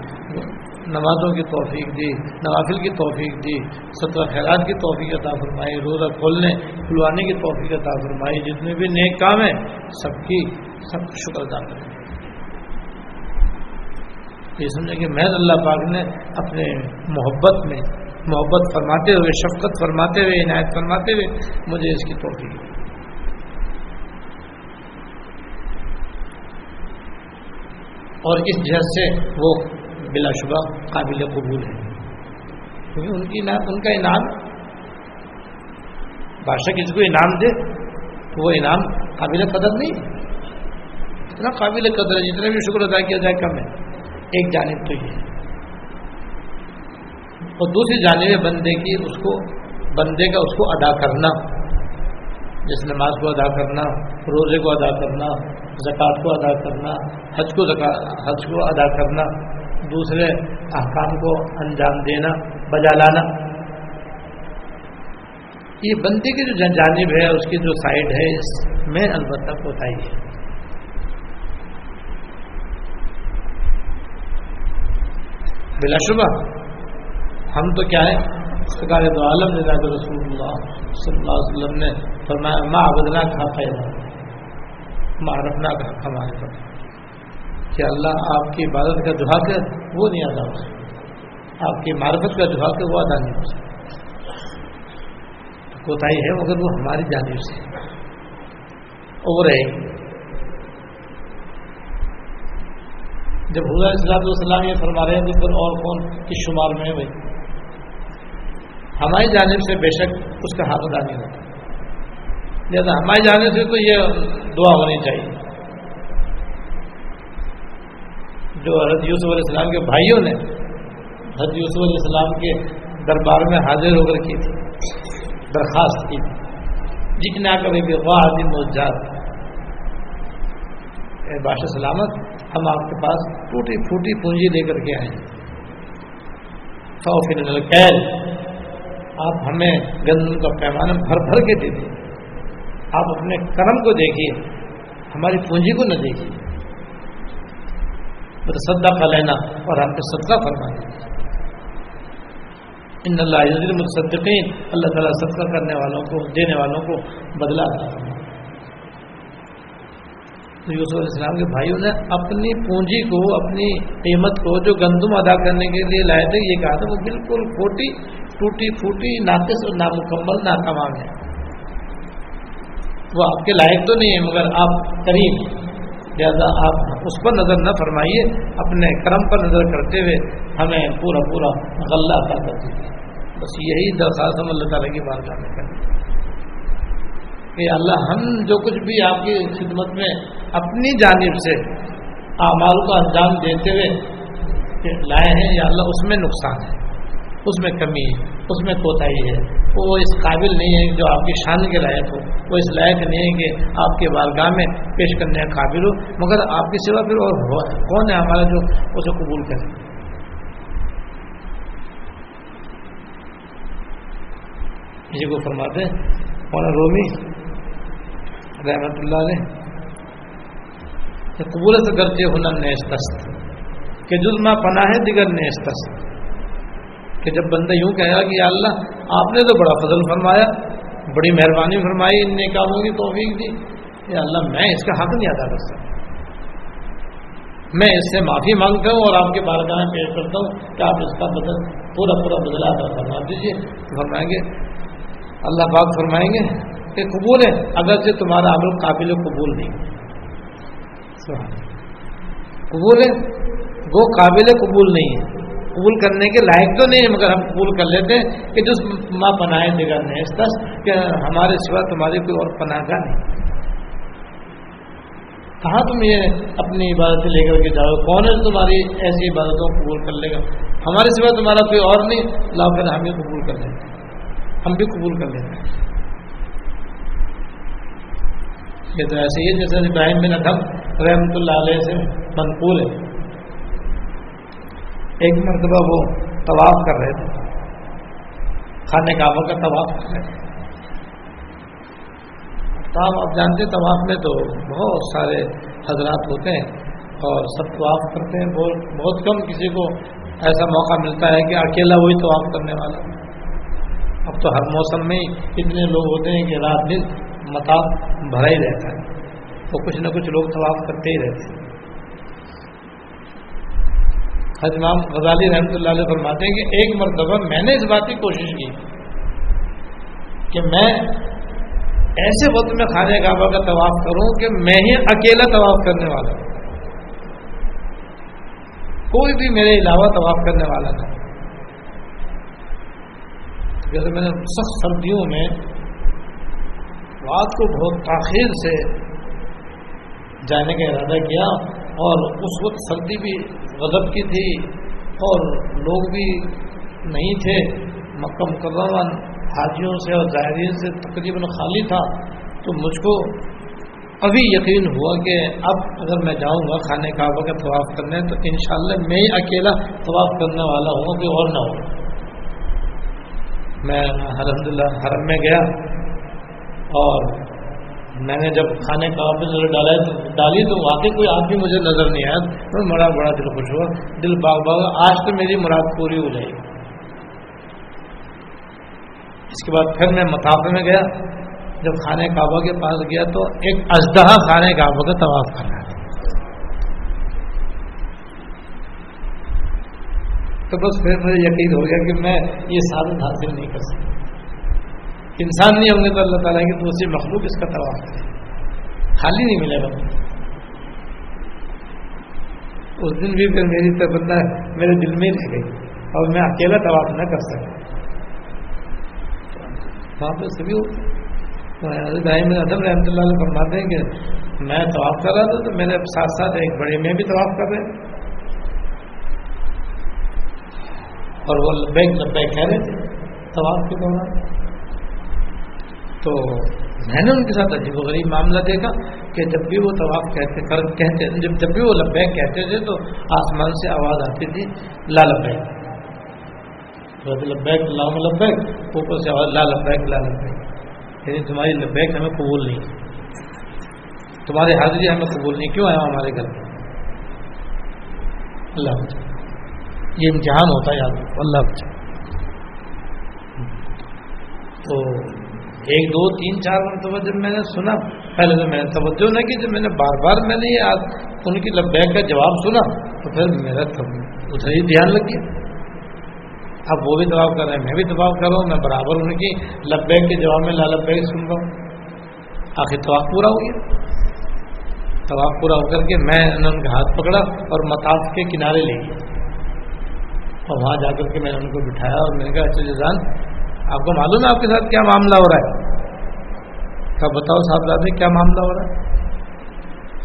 نمازوں کی توفیق دی، نوافل کی توفیق دی، سترہ خیرات کی توفیق عطا فرمائی، روزہ کھولنے، کھلوانے کی توفیق عطا فرمائی۔ جتنے بھی نیک کام ہیں، سب کی سب شکر ادا کریں۔ یہ سمجھے کہ محض اللہ پاک نے اپنے محبت میں محبت فرماتے ہوئے، شفقت فرماتے ہوئے، عنایت فرماتے ہوئے، مجھے اس کی توفیق اور اس جہد سے وہ بلا شبہ قابل قبول ہے۔ کیونکہ ان کی ان کا انعام بادشاہ کسی کو انعام دے تو وہ انعام قابل قدر نہیں۔ اتنا قابل قدر ہے جتنے بھی شکر ادا کیا جائے کم ہے۔ ایک جانب تو یہ اور دوسری جانب بندے کی اس کو بندے کا اس کو ادا کرنا، جس نماز کو ادا کرنا، روزے کو ادا کرنا، زکوٰۃ کو ادا کرنا، حج کو حج کو ادا کرنا، دوسرے احکام کو انجام دینا، بجا لانا۔ یہ بندے کی جو جانب ہے، اس کی جو سائڈ ہے، اس میں البتہ کوتاہی ہے۔ بلا شبہ۔ ہم تو کیا ہے؟ سرکار دو عالم نظام رسول اللہ صلی اللہ علیہ وسلم نے فرمایا ماں بدنا کھا پیدا ماں رکھنا کا ہمارے پر۔ کہ اللہ آپ کی عبادت کا جو حق ہے وہ نہیں ادا ہو سکتا۔ آپ کی معرفت کا جو حق ہے وہ ادا نہیں ہو سکتا۔ کوتاہی ہے مگر وہ ہماری جانب سے۔ اور رہے۔ جب حضرت السلام السلام یہ فرما رہے ہیں تو پھر اور کون کس شمار میں ہے؟ بھائی ہماری جانب سے بے شک اس کا حق ادا نہیں ہوتا۔ لہٰذا ہماری جانب سے تو یہ دعا ہونی چاہیے۔ جو حضرت یوسف علیہ السلام کے بھائیوں نے حضرت یوسف علیہ السلام کے دربار میں حاضر ہو کر کی تھی، درخواست کی تھی۔ جتنا کبھی بھی واہ دن مجھات بادشاہ سلامت، ہم آپ کے پاس ٹوٹی پھوٹی پونجی لے کر کے آئے۔ تو پھر آپ ہمیں گندم کا پیمانہ بھر بھر کے دے دیں۔ آپ اپنے کرم کو دیکھیے، ہماری پونجی کو نہ دیکھیے۔ سدا کا لینا اور ہم پہ صدقہ فرما دیجیے ان اللہ متصدقین، اللہ تعالیٰ صدقہ کرنے والوں کو، دینے والوں کو بدلا تو یوسف علیہ السلام کے بھائیوں نے اپنی پونجی کو، اپنی قیمت کو جو گندم ادا کرنے کے لیے لائے تھے، یہ کہا تھا، وہ بالکل کھوٹی ٹوٹی پھوٹی ناقص اور نامکمل ناکمام ہے۔ وہ آپ کے لائق تو نہیں ہے، مگر آپ قریب لہٰذا آپ اس پر نظر نہ فرمائیے، اپنے کرم پر نظر کرتے ہوئے ہمیں پورا پورا غلہ ادا کر دیجیے۔ بس یہی درخواست ہم اللہ تعالیٰ کی بات کرنے کریں کہ اللہ ہم جو کچھ بھی آپ کی خدمت میں اپنی جانب سے اعمال کا انجام دیتے ہوئے لائے ہیں یا اللہ اس میں نقصان ہے۔ اس میں کمی ہے، اس میں کوتاہی ہے۔ وہ اس قابل نہیں ہے جو آپ کی شان کے لائق ہو، وہ اس لائق نہیں ہے کہ آپ کے والگاہ میں پیش کرنے کا قابل ہو، مگر آپ کی سوا پھر اور کون ہے ہمارا جو اسے قبول کرے؟ یہ کو فرماتے ہیں رومی رحمت اللہ نے قبولت کرتے ہونا نیستست، کہ جزما پناہ دیگر نیستست۔ کہ جب بندہ یوں کہا کہ یا اللہ، آپ نے تو بڑا فضل فرمایا، بڑی مہربانی فرمائی، ان نے کاموں کی توفیق دی۔ یا اللہ، میں اس کا حق نہیں ادا کر سکتا۔ میں اس سے معافی مانگتا ہوں اور آپ کے بارگاہ میں پیش کرتا ہوں کہ آپ اس کا بدل، پورا پورا بدلا کر فرما دیجیے فرمائیں گے۔ اللہ پاک فرمائیں گے کہ قبول ہے، اگرچہ تمہارا عمل قابل قبول نہیں۔ قبول ہے، وہ قابل قبول نہیں ہے۔ قبول کرنے کے لائق تو نہیں ہے مگر ہم قبول کر لیتے ہیں کہ جس ماں پناہ جگہ نہیں اس طرح کہ ہمارے سوا تمہاری کوئی اور پناہ گاہ نہیں۔ کہاں تم یہ اپنی عبادت لے کر کے جاؤ؟ کون ہے تمہاری ایسی عبادتوں کو قبول کر لے گا؟ ہمارے سوا تمہارا کوئی اور نہیں، لاؤ پھر ہم بھی قبول کر لیں ہم بھی قبول کر لیتے ہیں۔ یہ تو ایسے ہی جیسے ابراہیم بن ادم رحمۃ اللہ علیہ سے منقول ہے۔ ایک مرتبہ وہ طواف کر رہے تھے۔ کھانے کعبہ کا طواف کر رہے تھے۔ طواف آپ جانتے طواف میں تو بہت سارے حضرات ہوتے ہیں اور سب طواف کرتے ہیں۔ بہت بہت کم کسی کو ایسا موقع ملتا ہے کہ اکیلا وہی طواف کرنے والا۔ اب تو ہر موسم میں اتنے لوگ ہوتے ہیں کہ رات دن متاث بھرا ہی رہتا ہے۔ تو کچھ نہ کچھ لوگ طواف کرتے ہی رہتے ہیں۔ امام غزالی رحمۃ اللہ علیہ فرماتے ہیں کہ ایک مرتبہ میں نے اس بات کی کوشش کی کہ میں ایسے وقت میں خانہ کعبہ کا طواف کروں کہ میں ہی اکیلا طواف کرنے والا ہوں۔ کوئی بھی میرے علاوہ طواف کرنے والا تھا جیسے میں نے سخت سردیوں میں رات کو بہت تاخیر سے جانے کا ارادہ کیا اور اس وقت سردی بھی غضب کی تھی اور لوگ بھی نہیں تھے۔ مکہ مکرمہ حاجیوں سے اور ظاہرین سے تقریباً خالی تھا۔ تو مجھ کو ابھی یقین ہوا کہ اب اگر میں جاؤں گا کھانے کعبہ کا طواف کرنے تو انشاءاللہ میں اکیلا طواف کرنے والا ہوں کہ اور نہ ہو۔ میں الحمد للہ حرم میں گیا اور میں نے جب کھانے کعبہ پہ نظر ڈالا تو ڈالی تو واقعی کوئی آدمی مجھے نظر نہیں آیا بڑا بڑا دل خوش ہوا۔ دل باغ باغ آج تو میری مراد پوری ہو جائے گی۔ اس کے بعد پھر میں مطافے میں گیا۔ جب خانہ کعبہ کے پاس گیا تو ایک اژدہ خانہ کعبہ کا طواف کر رہا تھا۔ تو بس پھر مجھے یقین ہو گیا کہ میں یہ سادت حاصل نہیں کر سکتا۔ انسان نہیں ہوں گے تو اللہ تعالیٰ کی دوسری مخلوق اس کا طواف کرے۔ خالی نہیں ملے گا۔ اس دن بھی پھر میری تبدیل میرے دل میں رہ گئی اور میں اکیلا طواف نہ کر سکتا وہاں پہ سبھی ادم رحمۃ اللہ علیہ فرماتے ہیں کہ میں طواف کر رہا تھا تو میرے ساتھ ساتھ ایک بڑے میں بھی طواف کر رہے اور وہ لبیک لبیک کہہ رہے تھے طواف کے دوران۔ تو میں نے ان کے ساتھ عجیب و غریب معاملہ دیکھا کہ جب بھی وہ طواف کہتے کہتے جب جب بھی وہ لبیک کہتے تھے تو آسمان سے آواز آتی تھی، لا لبیک۔ لبیک اللہ لبیک۔ اوپر سے لا لبیک لا لبیک۔ یعنی تمہاری لبیک ہمیں قبول نہیں۔ تمہاری حاضری ہمیں قبول نہیں۔ کیوں آیا ہمارے گھر میں اللہ بچا جی۔ یہ امتحان ہوتا ہے یاد۔ اللہ بچا جی۔ تو ایک، دو، تین، چار مرتبہ جب میں نے سنا۔ پہلے تو میں نے توجہ نہ کی، جب میں نے بار بار میں نے یہ ان کی لبیک کا جواب سنا، تو پھر میرا ادھر ہی دھیان لگ گیا اب وہ بھی دباؤ کر رہے ہیں، میں بھی دباؤ کر رہا ہوں، میں برابر ان کی لبیک کے جواب میں لال بیگ سن رہا ہوں۔ آخر طواف پورا ہو گیا۔ طواف پورا ہو کر کے میں نے ان کا ہاتھ پکڑا اور متاث کے کنارے لے گیا۔ اور وہاں جا کر کے میں نے ان کو بٹھایا اور میں نے کہا اچھا جی جزان آپ کو معلوم ہے آپ کے ساتھ کیا معاملہ ہو رہا ہے؟ کیا بتاؤ صاحب کیا معاملہ ہو رہا ہے؟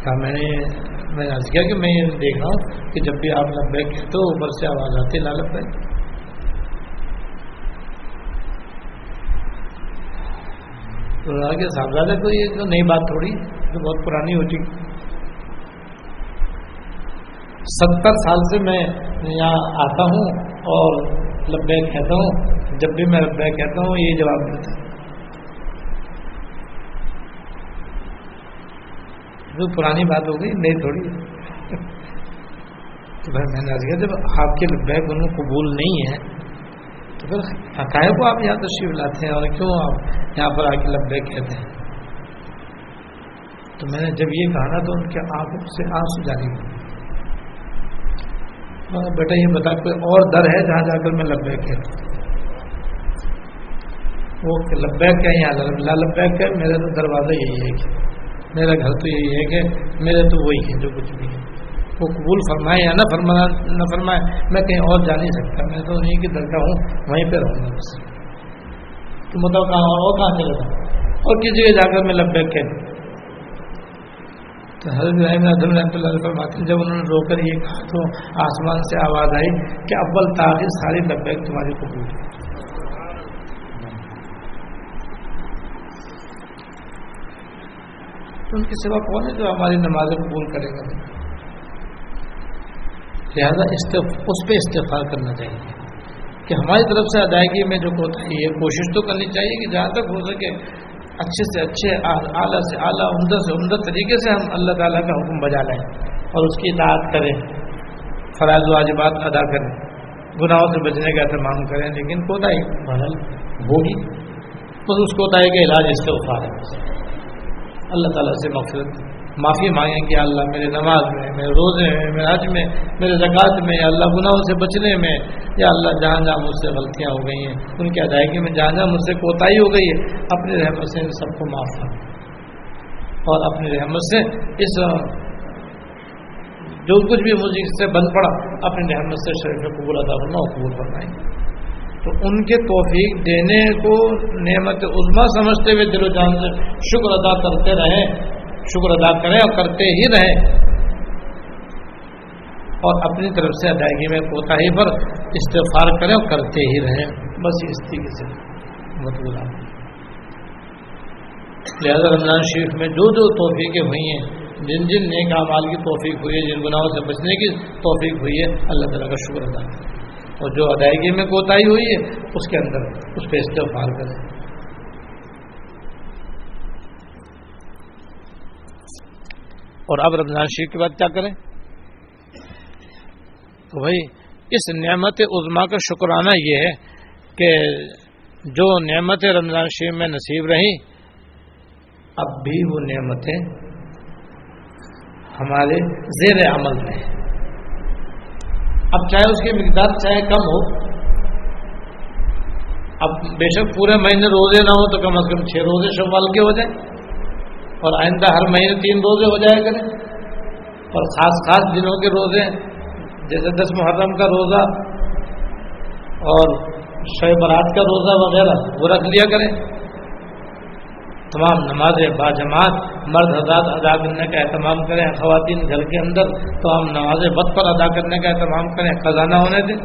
کیا میں نے میں نے کیا کہ میں یہ دیکھ رہا ہوں کہ جب بھی آپ لبیک کہتے ہو اوپر سے آواز آتی ہے لال بیگ تو آگے صاحبزادہ کو یہ تو نئی بات تھوڑی تو بہت پرانی ہو چکی ستر سال سے میں یہاں آتا ہوں اور لبیک کہتا ہوں جب بھی میں لبیک کہتا ہوں یہ جواب ملتا ہے۔ جو پرانی بات ہو گئی، نئی تھوڑی تو بھائی میں نے جب آپ کے لبیک انہوں قبول نہیں ہے، تو پھر حقائق کو آپ یہاں تشریف لاتے ہیں، اور کیوں آپ یہاں پر آ کے لبے کہتے ہیں؟ تو میں نے جب یہ کہا نا، تو ان کے آنکھوں سے آنسو جاری بیٹا یہ بتا، کوئی اور در ہے جہاں جا کر میں لبیک ہے وہ لبیک ہے یہاں لا لبیک ہے میرا تو دروازہ یہی ہے کہ میرا گھر تو یہی ہے کہ میرے تو وہی ہے جو کچھ بھی ہے وہ قبول فرمائے یا نہ فرمانا نہ فرمائے، میں کہیں اور جا نہیں سکتا۔ میں تو انہیں کی درکا ہوں، وہیں پہ رہوں گا بس۔ تو مطلب کہاں اور کہاں چلے گا اور کسی جگہ جا کر میں لبیک کہ تو حضرت ابراہیم رحمۃ اللہ فرماتے جب انہوں نے رو کر یہ کہا تو آسمان سے آواز آئی کہ اول تاخیر ساری لبیک تمہاری قبول ہے۔ ان کی سوا کون ہے جو ہماری نمازیں قبول کرے گا؟ لہٰذا اس پہ استفار کرنا چاہیے کہ ہماری طرف سے ادائیگی میں جو ہوتا ہے، یہ کوشش تو کرنی چاہیے کہ جہاں تک ہو سکے اچھے سے اچھے، اعلیٰ سے اعلیٰ، عمدہ سے عمدہ طریقے سے ہم اللہ تعالیٰ کا حکم بجا لیں اور اس کی اطاعت کریں، فرائض واجبات ادا کریں۔ گناہوں سے بچنے کا اہتمام کریں، لیکن کوتاہی بدل ہوگی بس اس کوتاہی کا علاج استفار ہے۔ اللہ تعالیٰ سے مغفرت معافی مانگیں کہ اللہ، میرے نماز میں، میرے روزے میں، میرے حج میں، میرے زکوٰۃ میں، یا اللہ گناہوں سے بچنے میں، یا اللہ جہاں جہاں مجھ سے غلطیاں ہو گئی ہیں، ان کی ادائیگی میں جہاں جہاں مجھ سے کوتاہی ہو گئی ہے، اپنی رحمت سے ان سب کو معاف کر اور اپنی رحمت سے اس جو کچھ بھی مجھے اس سے بند پڑا، اپنی رحمت سے شریف قبول ادا کرنا اور قبول کرنا تو ان کے توفیق دینے کو نعمت عظما سمجھتے ہوئے دل و جان سے شکر ادا کرتے رہیں شکر ادا کریں اور کرتے ہی رہیں اور اپنی طرف سے ادائیگی میں کوتا ہی پر استفار کریں اور کرتے ہی رہیں بس اس طریقے سے۔ مطلب لہذا رمضان شریف میں جو جو توفیقیں ہوئی ہیں، جن جن نیک اعمال کی توفیق ہوئی ہے، جن گناہوں سے بچنے کی توفیق ہوئی ہے، اللہ تعالیٰ کا شکر ادا کریں اور جو ادائیگی میں کوتاہی ہوئی ہے، اس کے اندر اس پہ استفار کریں۔ اور اب رمضان شریف کے بعد کیا کریں؟ تو بھائی، اس نعمت عظما کا شکرانہ یہ ہے کہ جو نعمت رمضان شریف میں نصیب رہی، اب بھی وہ نعمتیں ہمارے زیر عمل میں ہیں۔ اب چاہے اس کی مقدار چاہے کم ہو، اب بے شک پورے مہینے روزے نہ ہو تو کم از کم چھ روزے شوال کے ہو جائیں اور آئندہ ہر مہینے تین روزے ہو جائے کریں اور خاص خاص دنوں کے روزے، جیسے دس محرم کا روزہ اور شہ برات کا روزہ وغیرہ، وہ رکھ لیا کریں تمام نمازیں باجماعت مرد حضرات ادا کرنے کا اہتمام کریں، خواتین گھر کے اندر تمام نمازیں بد پر ادا کرنے کا اہتمام کریں، خزانہ ہونے دیں،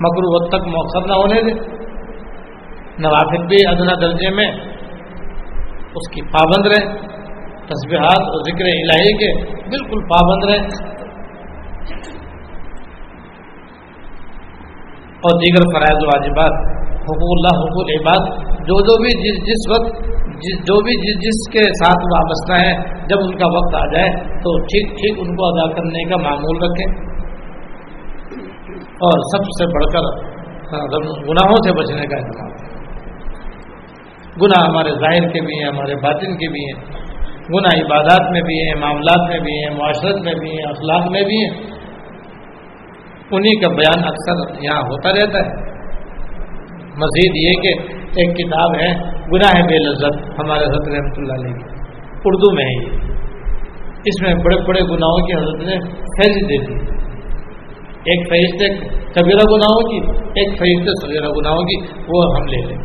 مکرو وقت تک مؤخر نہ ہونے دیں۔ نوافل بھی ادنا درجے میں اس کی پابند رہیں۔ تصبیحات اور ذکر الہی کے بالکل پابند رہیں۔ اور دیگر فرائض واجبات حقوق اللہ حقوق عباد، جو جو بھی جس جس وقت، جس جو بھی جس جس کے ساتھ وابستہ ہیں، جب ان کا وقت آ جائے، تو ٹھیک ٹھیک ان کو ادا کرنے کا معمول رکھیں۔ اور سب سے بڑھ کر ہاں، گناہوں سے بچنے کا اہتمام گناہ ہمارے ظاہر کے بھی ہیں، ہمارے باطن کے بھی ہیں۔ گناہ عبادات میں بھی ہیں، معاملات میں بھی ہیں، معاشرت میں بھی ہیں، اخلاق میں بھی ہیں۔ انہیں کا بیان اکثر یہاں ہوتا رہتا ہے۔ مزید یہ کہ ایک کتاب ہے، گناہ بے لذت، ہمارے حضرت رحمۃ اللہ علیہ کی۔ اردو میں ہے یہ۔ اس میں بڑے بڑے گناہوں کی حضرت نے فہرست دے دی۔ ایک فہرست کبیرہ گناہوں کی، ایک فہرست سغیرہ گناہوں کی، وہ ہم لے لیں۔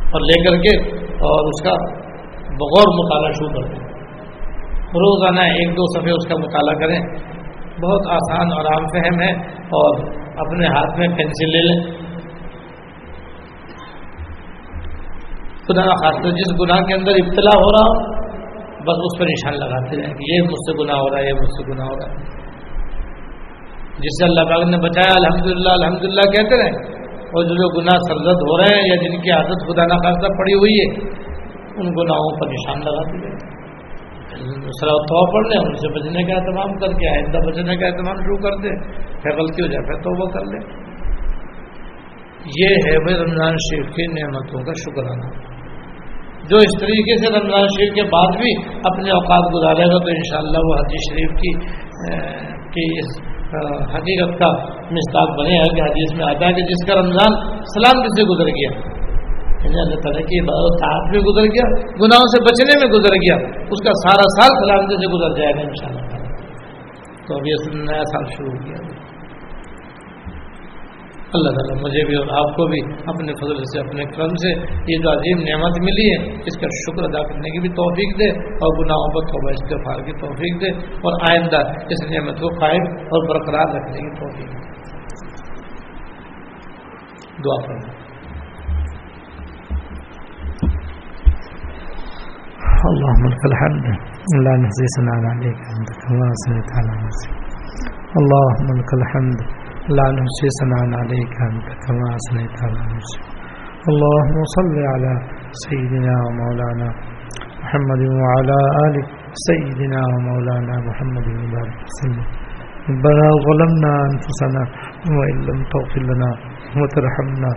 اور لے کر کے اور اس کا بغور مطالعہ شروع کر دیں۔ روزانہ ایک دو صفحے اس کا مطالعہ کریں۔ بہت آسان اور عام فہم ہے اور اپنے ہاتھ میں پینسل لے لیں۔ خدا نہ جس گناہ کے اندر ابتلا ہو رہا ہو، بس اس پر نشان لگاتے رہیں کہ یہ مجھ سے گناہ ہو رہا ہے، یہ مجھ سے گناہ ہو رہا ہے۔ جس سے اللہ پاک نے بچایا الحمد للہ الحمد للہ کہتے رہے اور جو جو گناہ سرزد ہو رہے ہیں یا جن کی عادت خدا نہ خاصہ پڑی ہوئی ہے، ان گناہوں پر نشان لگاتے رہے دوسرا تو پڑھ لیں ان سے بچنے کا اہتمام کر کے، آئندہ بچنے کا اہتمام شروع کر دیں، پھر غلطی ہو جائے، پھر تو وہ کر لیں۔ یہ ہے بھائی رمضان شریف کی نعمتوں کا شکرانہ۔ جو اس طریقے سے رمضان شریف کے بعد بھی اپنے اوقات گزارے گا، تو انشاءاللہ وہ حدیث شریف کی کہ اس حقیقت کا مستاق بنے ہے کہ حدیث میں آتا ہے کہ جس کا رمضان سلامتی سے گزر گیا؟ یعنی اللہ تعالیٰ کی ساتھ میں گزر گیا، گناہوں سے بچنے میں گزر گیا، اس کا سارا سال سلامتی سے گزر جائے گا ان شاء اللہ تو ابھی اصل نیا سال شروع ہو گیا۔ اللہ تعالیٰ مجھے بھی اور آپ کو بھی اپنے فضل سے، اپنے کرم سے یہ جو عظیم نعمت ملی ہے، اس کا شکر ادا کرنے کی بھی توفیق دے اور گناہوں پر توبہ استفار کی توفیق دے اور آئندہ اس نعمت کو قائم اور برقرار رکھنے کی توفیق دے۔ دعا کرنا اللهم لك الحمد، لا نحصي ثناء عليك انت كما اثنيت على نفسك۔ اللهم لك الحمد لا نحصي ثناء عليك انت كما اثنيت على نفسك اللهم صل على سيدنا ومولانا محمد وعلى ال سيدنا ومولانا محمد وبارك وسلم ربنا ظلمنا انفسنا وان لم تغفر لنا وترحمنا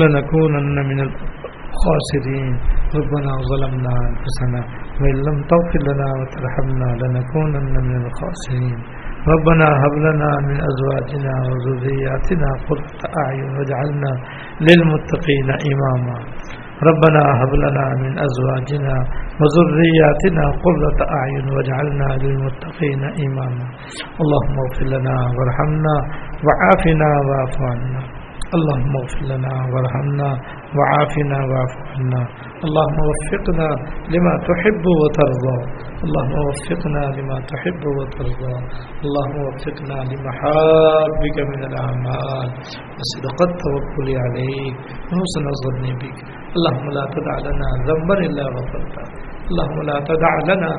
لنكونن من الخاسرين ربنا ظلمنا أنفسنا وإن لم تغفر لنا وترحمنا لنكونن من الخاسرين ربنا هب لنا من أزواجنا وذرياتنا قرة أعين واجعلنا للمتقين إماما. ربنا هب لنا من أزواجنا وذرياتنا قرة أعين واجعلنا للمتقين إماما. اللهم اغفر لنا وارحمنا وعافنا واعف عنا. اللهم اغفر لنا وارحمنا وعافنا واعف عنا. اللهم وفقنا لما تحب وترضى. اللهم وفقنا لما تحب وترضى. اللهم وفقنا لمحابك من الأعمال. وصدق التوكل عليك. وحسن الظن بك. اللهم لا تدع لنا ذنبا إلا غفرته. اللهم لا تدع لنا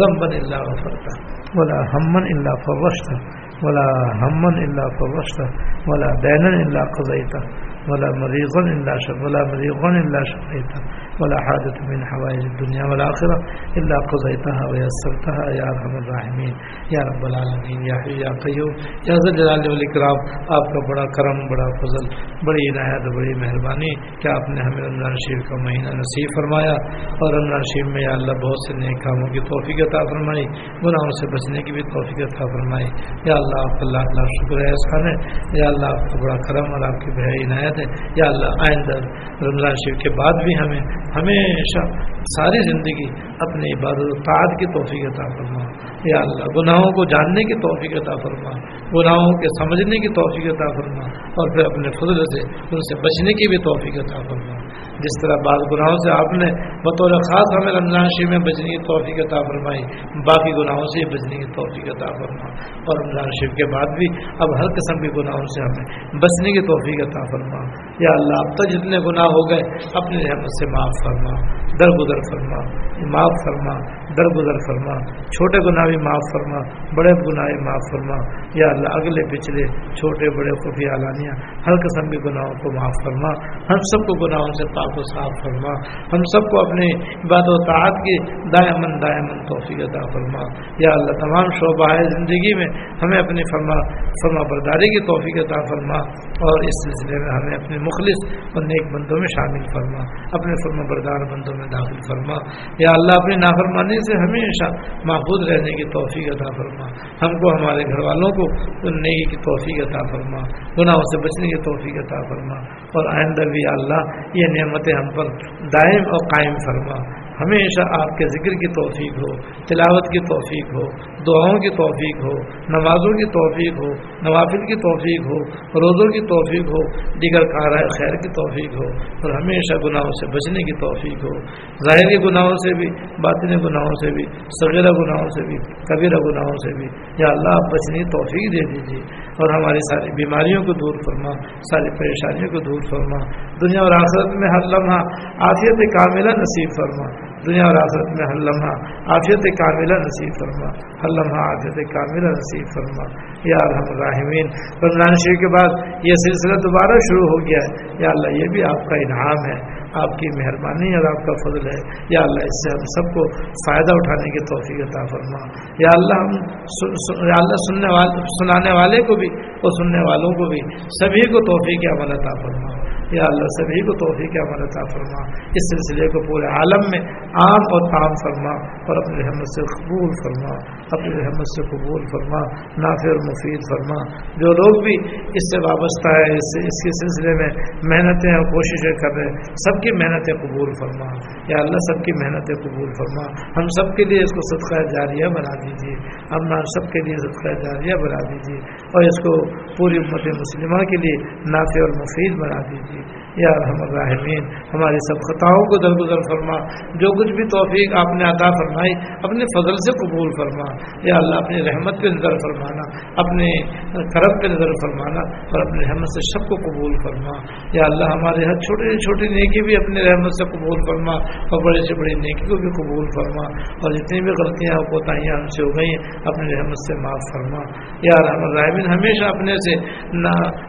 ذنبا إلا غفرته. ولا هما إلا فرشته ولا هما إلا فرشته ولا دينا إلا قضيته. ولا مريضا اللہ شف ولا مريضا اللہ شفیتا ولا حاجة من حوائج الدنيا والآخرة إلا قضيتها ويسرتها يا أرحم الراحمين. يا رب العالمين. يا حي، يا قيوم. يا ذا الجلال والإكرام. آپ کا بڑا کرم، بڑا فضل، بڑی عنایت، بڑی مہربانی کہ آپ نے ہمیں رمضان شریف کا مہینہ نصیب فرمایا اور رمضان شریف میں یا اللہ بہت سے نیک کاموں کی توفیق عطا فرمائی، گناہوں سے بچنے کی بھی توفیق عطا فرمائی۔ یا اللہ، آپ اللہ اللہ شکر ہے احسان ہے یا اللہ، آپ کا بڑا کرم اور آپ کی بہت عنایت ہے۔ یا اللہ، آئندہ رمضان شریف کے بعد بھی ہمیں ہمیشہ ساری زندگی اپنی عبادت و تعداد کی توفیق عطا فرما۔ یا اللہ، گناہوں کو جاننے کی توفیق عطا فرما۔ گناہوں کے سمجھنے کی توفیق عطا فرما۔ اور پھر اپنے فضل سے، ان سے بچنے کی بھی توفیق عطا فرما۔ جس طرح بعض گناہوں سے آپ نے بطور خاص ہمیں رمضان شریف میں بچنے کی توفیق عطا فرمائی، باقی گناہوں سے بچنے کی توفیق عطا فرما۔ اور رمضان شریف کے بعد بھی اب ہر قسم کے گناہوں سے ہمیں بچنے کی توفیق عطا فرما۔ یا اللہ، اب تک جتنے گناہ ہو گئے اپنی رحمت سے معاف فرما، درگزر فرما، معاف فرما، درگزر فرما، چھوٹے گناہ بھی معاف فرما، بڑے گناہ معاف فرما۔ یا اللہ، اگلے پچھلے چھوٹے بڑے خفی علانیہ ہر قسم کے گناہوں کو معاف فرما۔ ہم سب کو گناہوں سے پاک و صاف فرما۔ ہم سب کو اپنے عباد و تعات کی دائمن دائمن توفیق عطا فرما۔ یا اللہ، تمام شعبہ زندگی میں ہمیں اپنی فرما فرما برداری کی توفیق عطا فرما اور اس سلسلے میں ہمیں اپنے مخلص اور نیک بندوں میں شامل فرما۔ اپنے فرما بردار بندوں میں داخل فرما۔ یا اللہ، اپنی نافرمانی سے ہمیشہ محفوظ رہنے کی توفیق عطا فرما۔ ہم کو، ہمارے گھر والوں کو سننے کی توفیق عطا فرما۔ گناہوں سے بچنے کی توفیق عطا فرما۔ اور آئندہ بھی اللہ، یہ نعمتیں ہم پر دائم اور قائم فرما۔ ہمیشہ آپ کے ذکر کی توفیق ہو، تلاوت کی توفیق ہو، دعاؤں کی توفیق ہو، نمازوں کی توفیق ہو، نوافل کی توفیق ہو، روزوں کی توفیق ہو، دیگر کار خیر کی توفیق ہو، اور ہمیشہ گناہوں سے بچنے کی توفیق ہو۔ ظاہری گناہوں سے بھی، باطنی گناہوں سے بھی سغیرہ گناہوں سے بھی، کبیرہ گناہوں سے بھی۔ یا اللہ آپ بچنے کی توفیق دے دیجیے اور ہماری ساری بیماریوں کو دور فرما، ساری پریشانیوں کو دور فرما۔ دنیا اور آخرت میں ہر لمحہ آفیت کاملہ نصیب فرما۔ دنیا اور آخرت میں ہر لمحہ آفیت کاملہ نصیب فرما۔ ہر لمحہ آفیت کاملہ نصیب فرما۔ یا الحم الرحمین رمضان شریف کے بعد یہ سلسلہ دوبارہ شروع ہو گیا ہے۔ یا اللہ، یہ بھی آپ کا انعام ہے۔ آپ کی مہربانی اور آپ کا فضل ہے۔ یا اللہ، اس سے ہم سب کو فائدہ اٹھانے کی توفیق عطا فرما۔ یا اللہ، ہم یا اللہ، سننے والے سنانے والے کو بھی اور سننے والوں کو بھی سبھی کو توفیق عمل عطا فرما۔ یا اللہ سبھی کو توفیق عمل عطا فرما۔ اس سلسلے کو پورے عالم میں عام اور تام فرما اور اپنی رحمت سے قبول فرما، اپنی رحمت سے قبول فرما، نافع اور مفید فرما۔ جو لوگ بھی اس سے وابستہ ہے اس سے اس کے سلسلے میں محنتیں اور کوششیں کر رہے ہیں، سب کی محنتیں قبول فرما۔ یا اللہ، سب کی محنتیں قبول فرما۔ ہم سب کے لیے اس کو صدقہ جاریہ بنا دیجیے۔ ہم سب کے لیے صدقہ جاریہ بنا دیجیے۔ اور اس کو پوری امت مسلمہ کے لیے نافع اور مفید بنا دیجیے۔ یا رحم الرحمین ہماری سب خطاؤں کو درگزر فرما، جو کچھ بھی توفیق آپ نے عطا فرمائی، اپنے فضل سے قبول فرما۔ یا اللہ، اپنی رحمت پہ نظر فرمانا اپنے کرم پہ نظر فرمانا اور اپنی رحمت سے سب کو قبول فرما۔ یا اللہ، ہمارے ہر چھوٹی چھوٹی نیکی بھی اپنی رحمت سے قبول فرما اور بڑے سے بڑی نیکی کو بھی قبول فرما۔ اور جتنی بھی غلطیاں کوتاہیاں ہم سے ہو گئی ہیں اپنی رحمت سے معاف فرما۔ یا رحم الرحمین ہمیشہ اپنے سے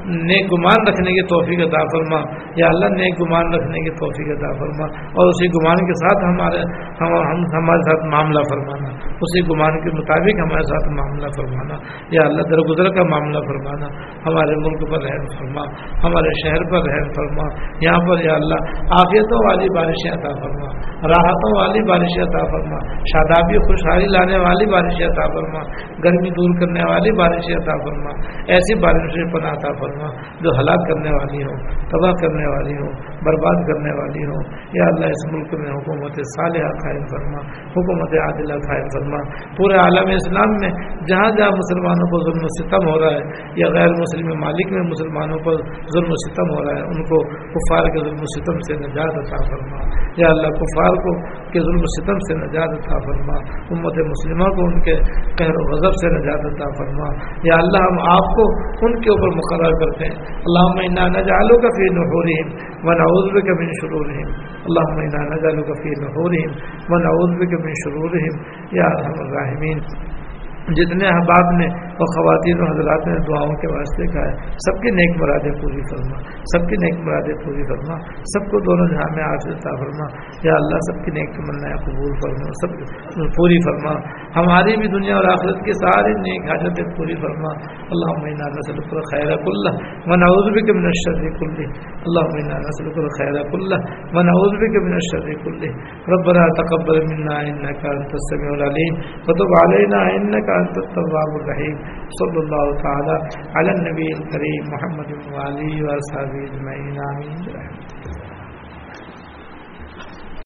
نیک گمان رکھنے کی توفیق عطا فرما۔ یا اللہ نیک گمان رکھنے کی توفیق عطا فرما اور اسی گمان کے ساتھ ہمارے ہم ہمارے ساتھ معاملہ فرمانا۔ اسی گمان کے مطابق ہمارے ساتھ معاملہ فرمانا۔ یا اللہ درگزر کا معاملہ فرمانا۔ ہمارے ملک پر رحم فرما۔ ہمارے شہر پر رحم فرما۔ یہاں پر یا اللہ آفیتوں والی بارشیں عطا فرما۔ راحتوں والی بارشیں عطا فرما۔ شادابی خوشحالی لانے والی بارشیں عطا فرما۔ گرمی دور کرنے والی بارشیں عطا فرما۔ ایسی بارشیں پناہ عطا فرما جو ہلاک کرنے والی ہوں، تباہ کرنے والی ہوں برباد کرنے والی ہوں یا اللہ، اس ملک میں حکومت صالحہ قائم فرما، حکومت عادلہ قائم فرما۔ پورے عالم اسلام میں جہاں جہاں مسلمانوں کو ظلم و ستم ہو رہا ہے یا غیر مسلم مالک میں مسلمانوں پر ظلم و ستم ہو رہا ہے، ان کو کفار کے ظلم و ستم سے نجات عطا فرما۔ یا اللہ، کفار کو کے ظلم و ستم سے نجات عطا فرما۔ امت مسلمہ کو ان کے قہر و غضب سے نجات عطا فرما۔ یا اللہ، ہم آپ کو ان کے اوپر مقرر کرتے ہیں۔ اللہ میں نجالوں کا فی نحورهم ونعوذ بك من شرورهم. اللهم إنا نجعلك في نحورهم ونعوذ بك من شرورهم. يا أرحم الراحمين. جتنے احباب نے اور خواتین و حضرات نے دعاؤں کے واسطے کہا ہے، سب کی نیک مرادیں پوری فرما، سب کی نیک مرادیں پوری فرما، سب کو دونوں جہاں میں عطا فرما۔ یا اللہ، سب کی نیک تمنا قبول فرما، سب پوری فرما۔ ہماری بھی دنیا اور آخرت کی ساری نیک حاجتیں پوری فرما۔ اللہ مینہ نسل پر خیر کلّہ من عزب کے منشر کل اللہ مینہ نسل پر خیر کلّہ من عزب کے منشر کل ربنا تقبل منا انك انت السميع العليم وتب علينا انك انت التواب الرحیم صلی اللہ تعالی علی النبی الكريم محمد وعلي وصحبه اجمعين امين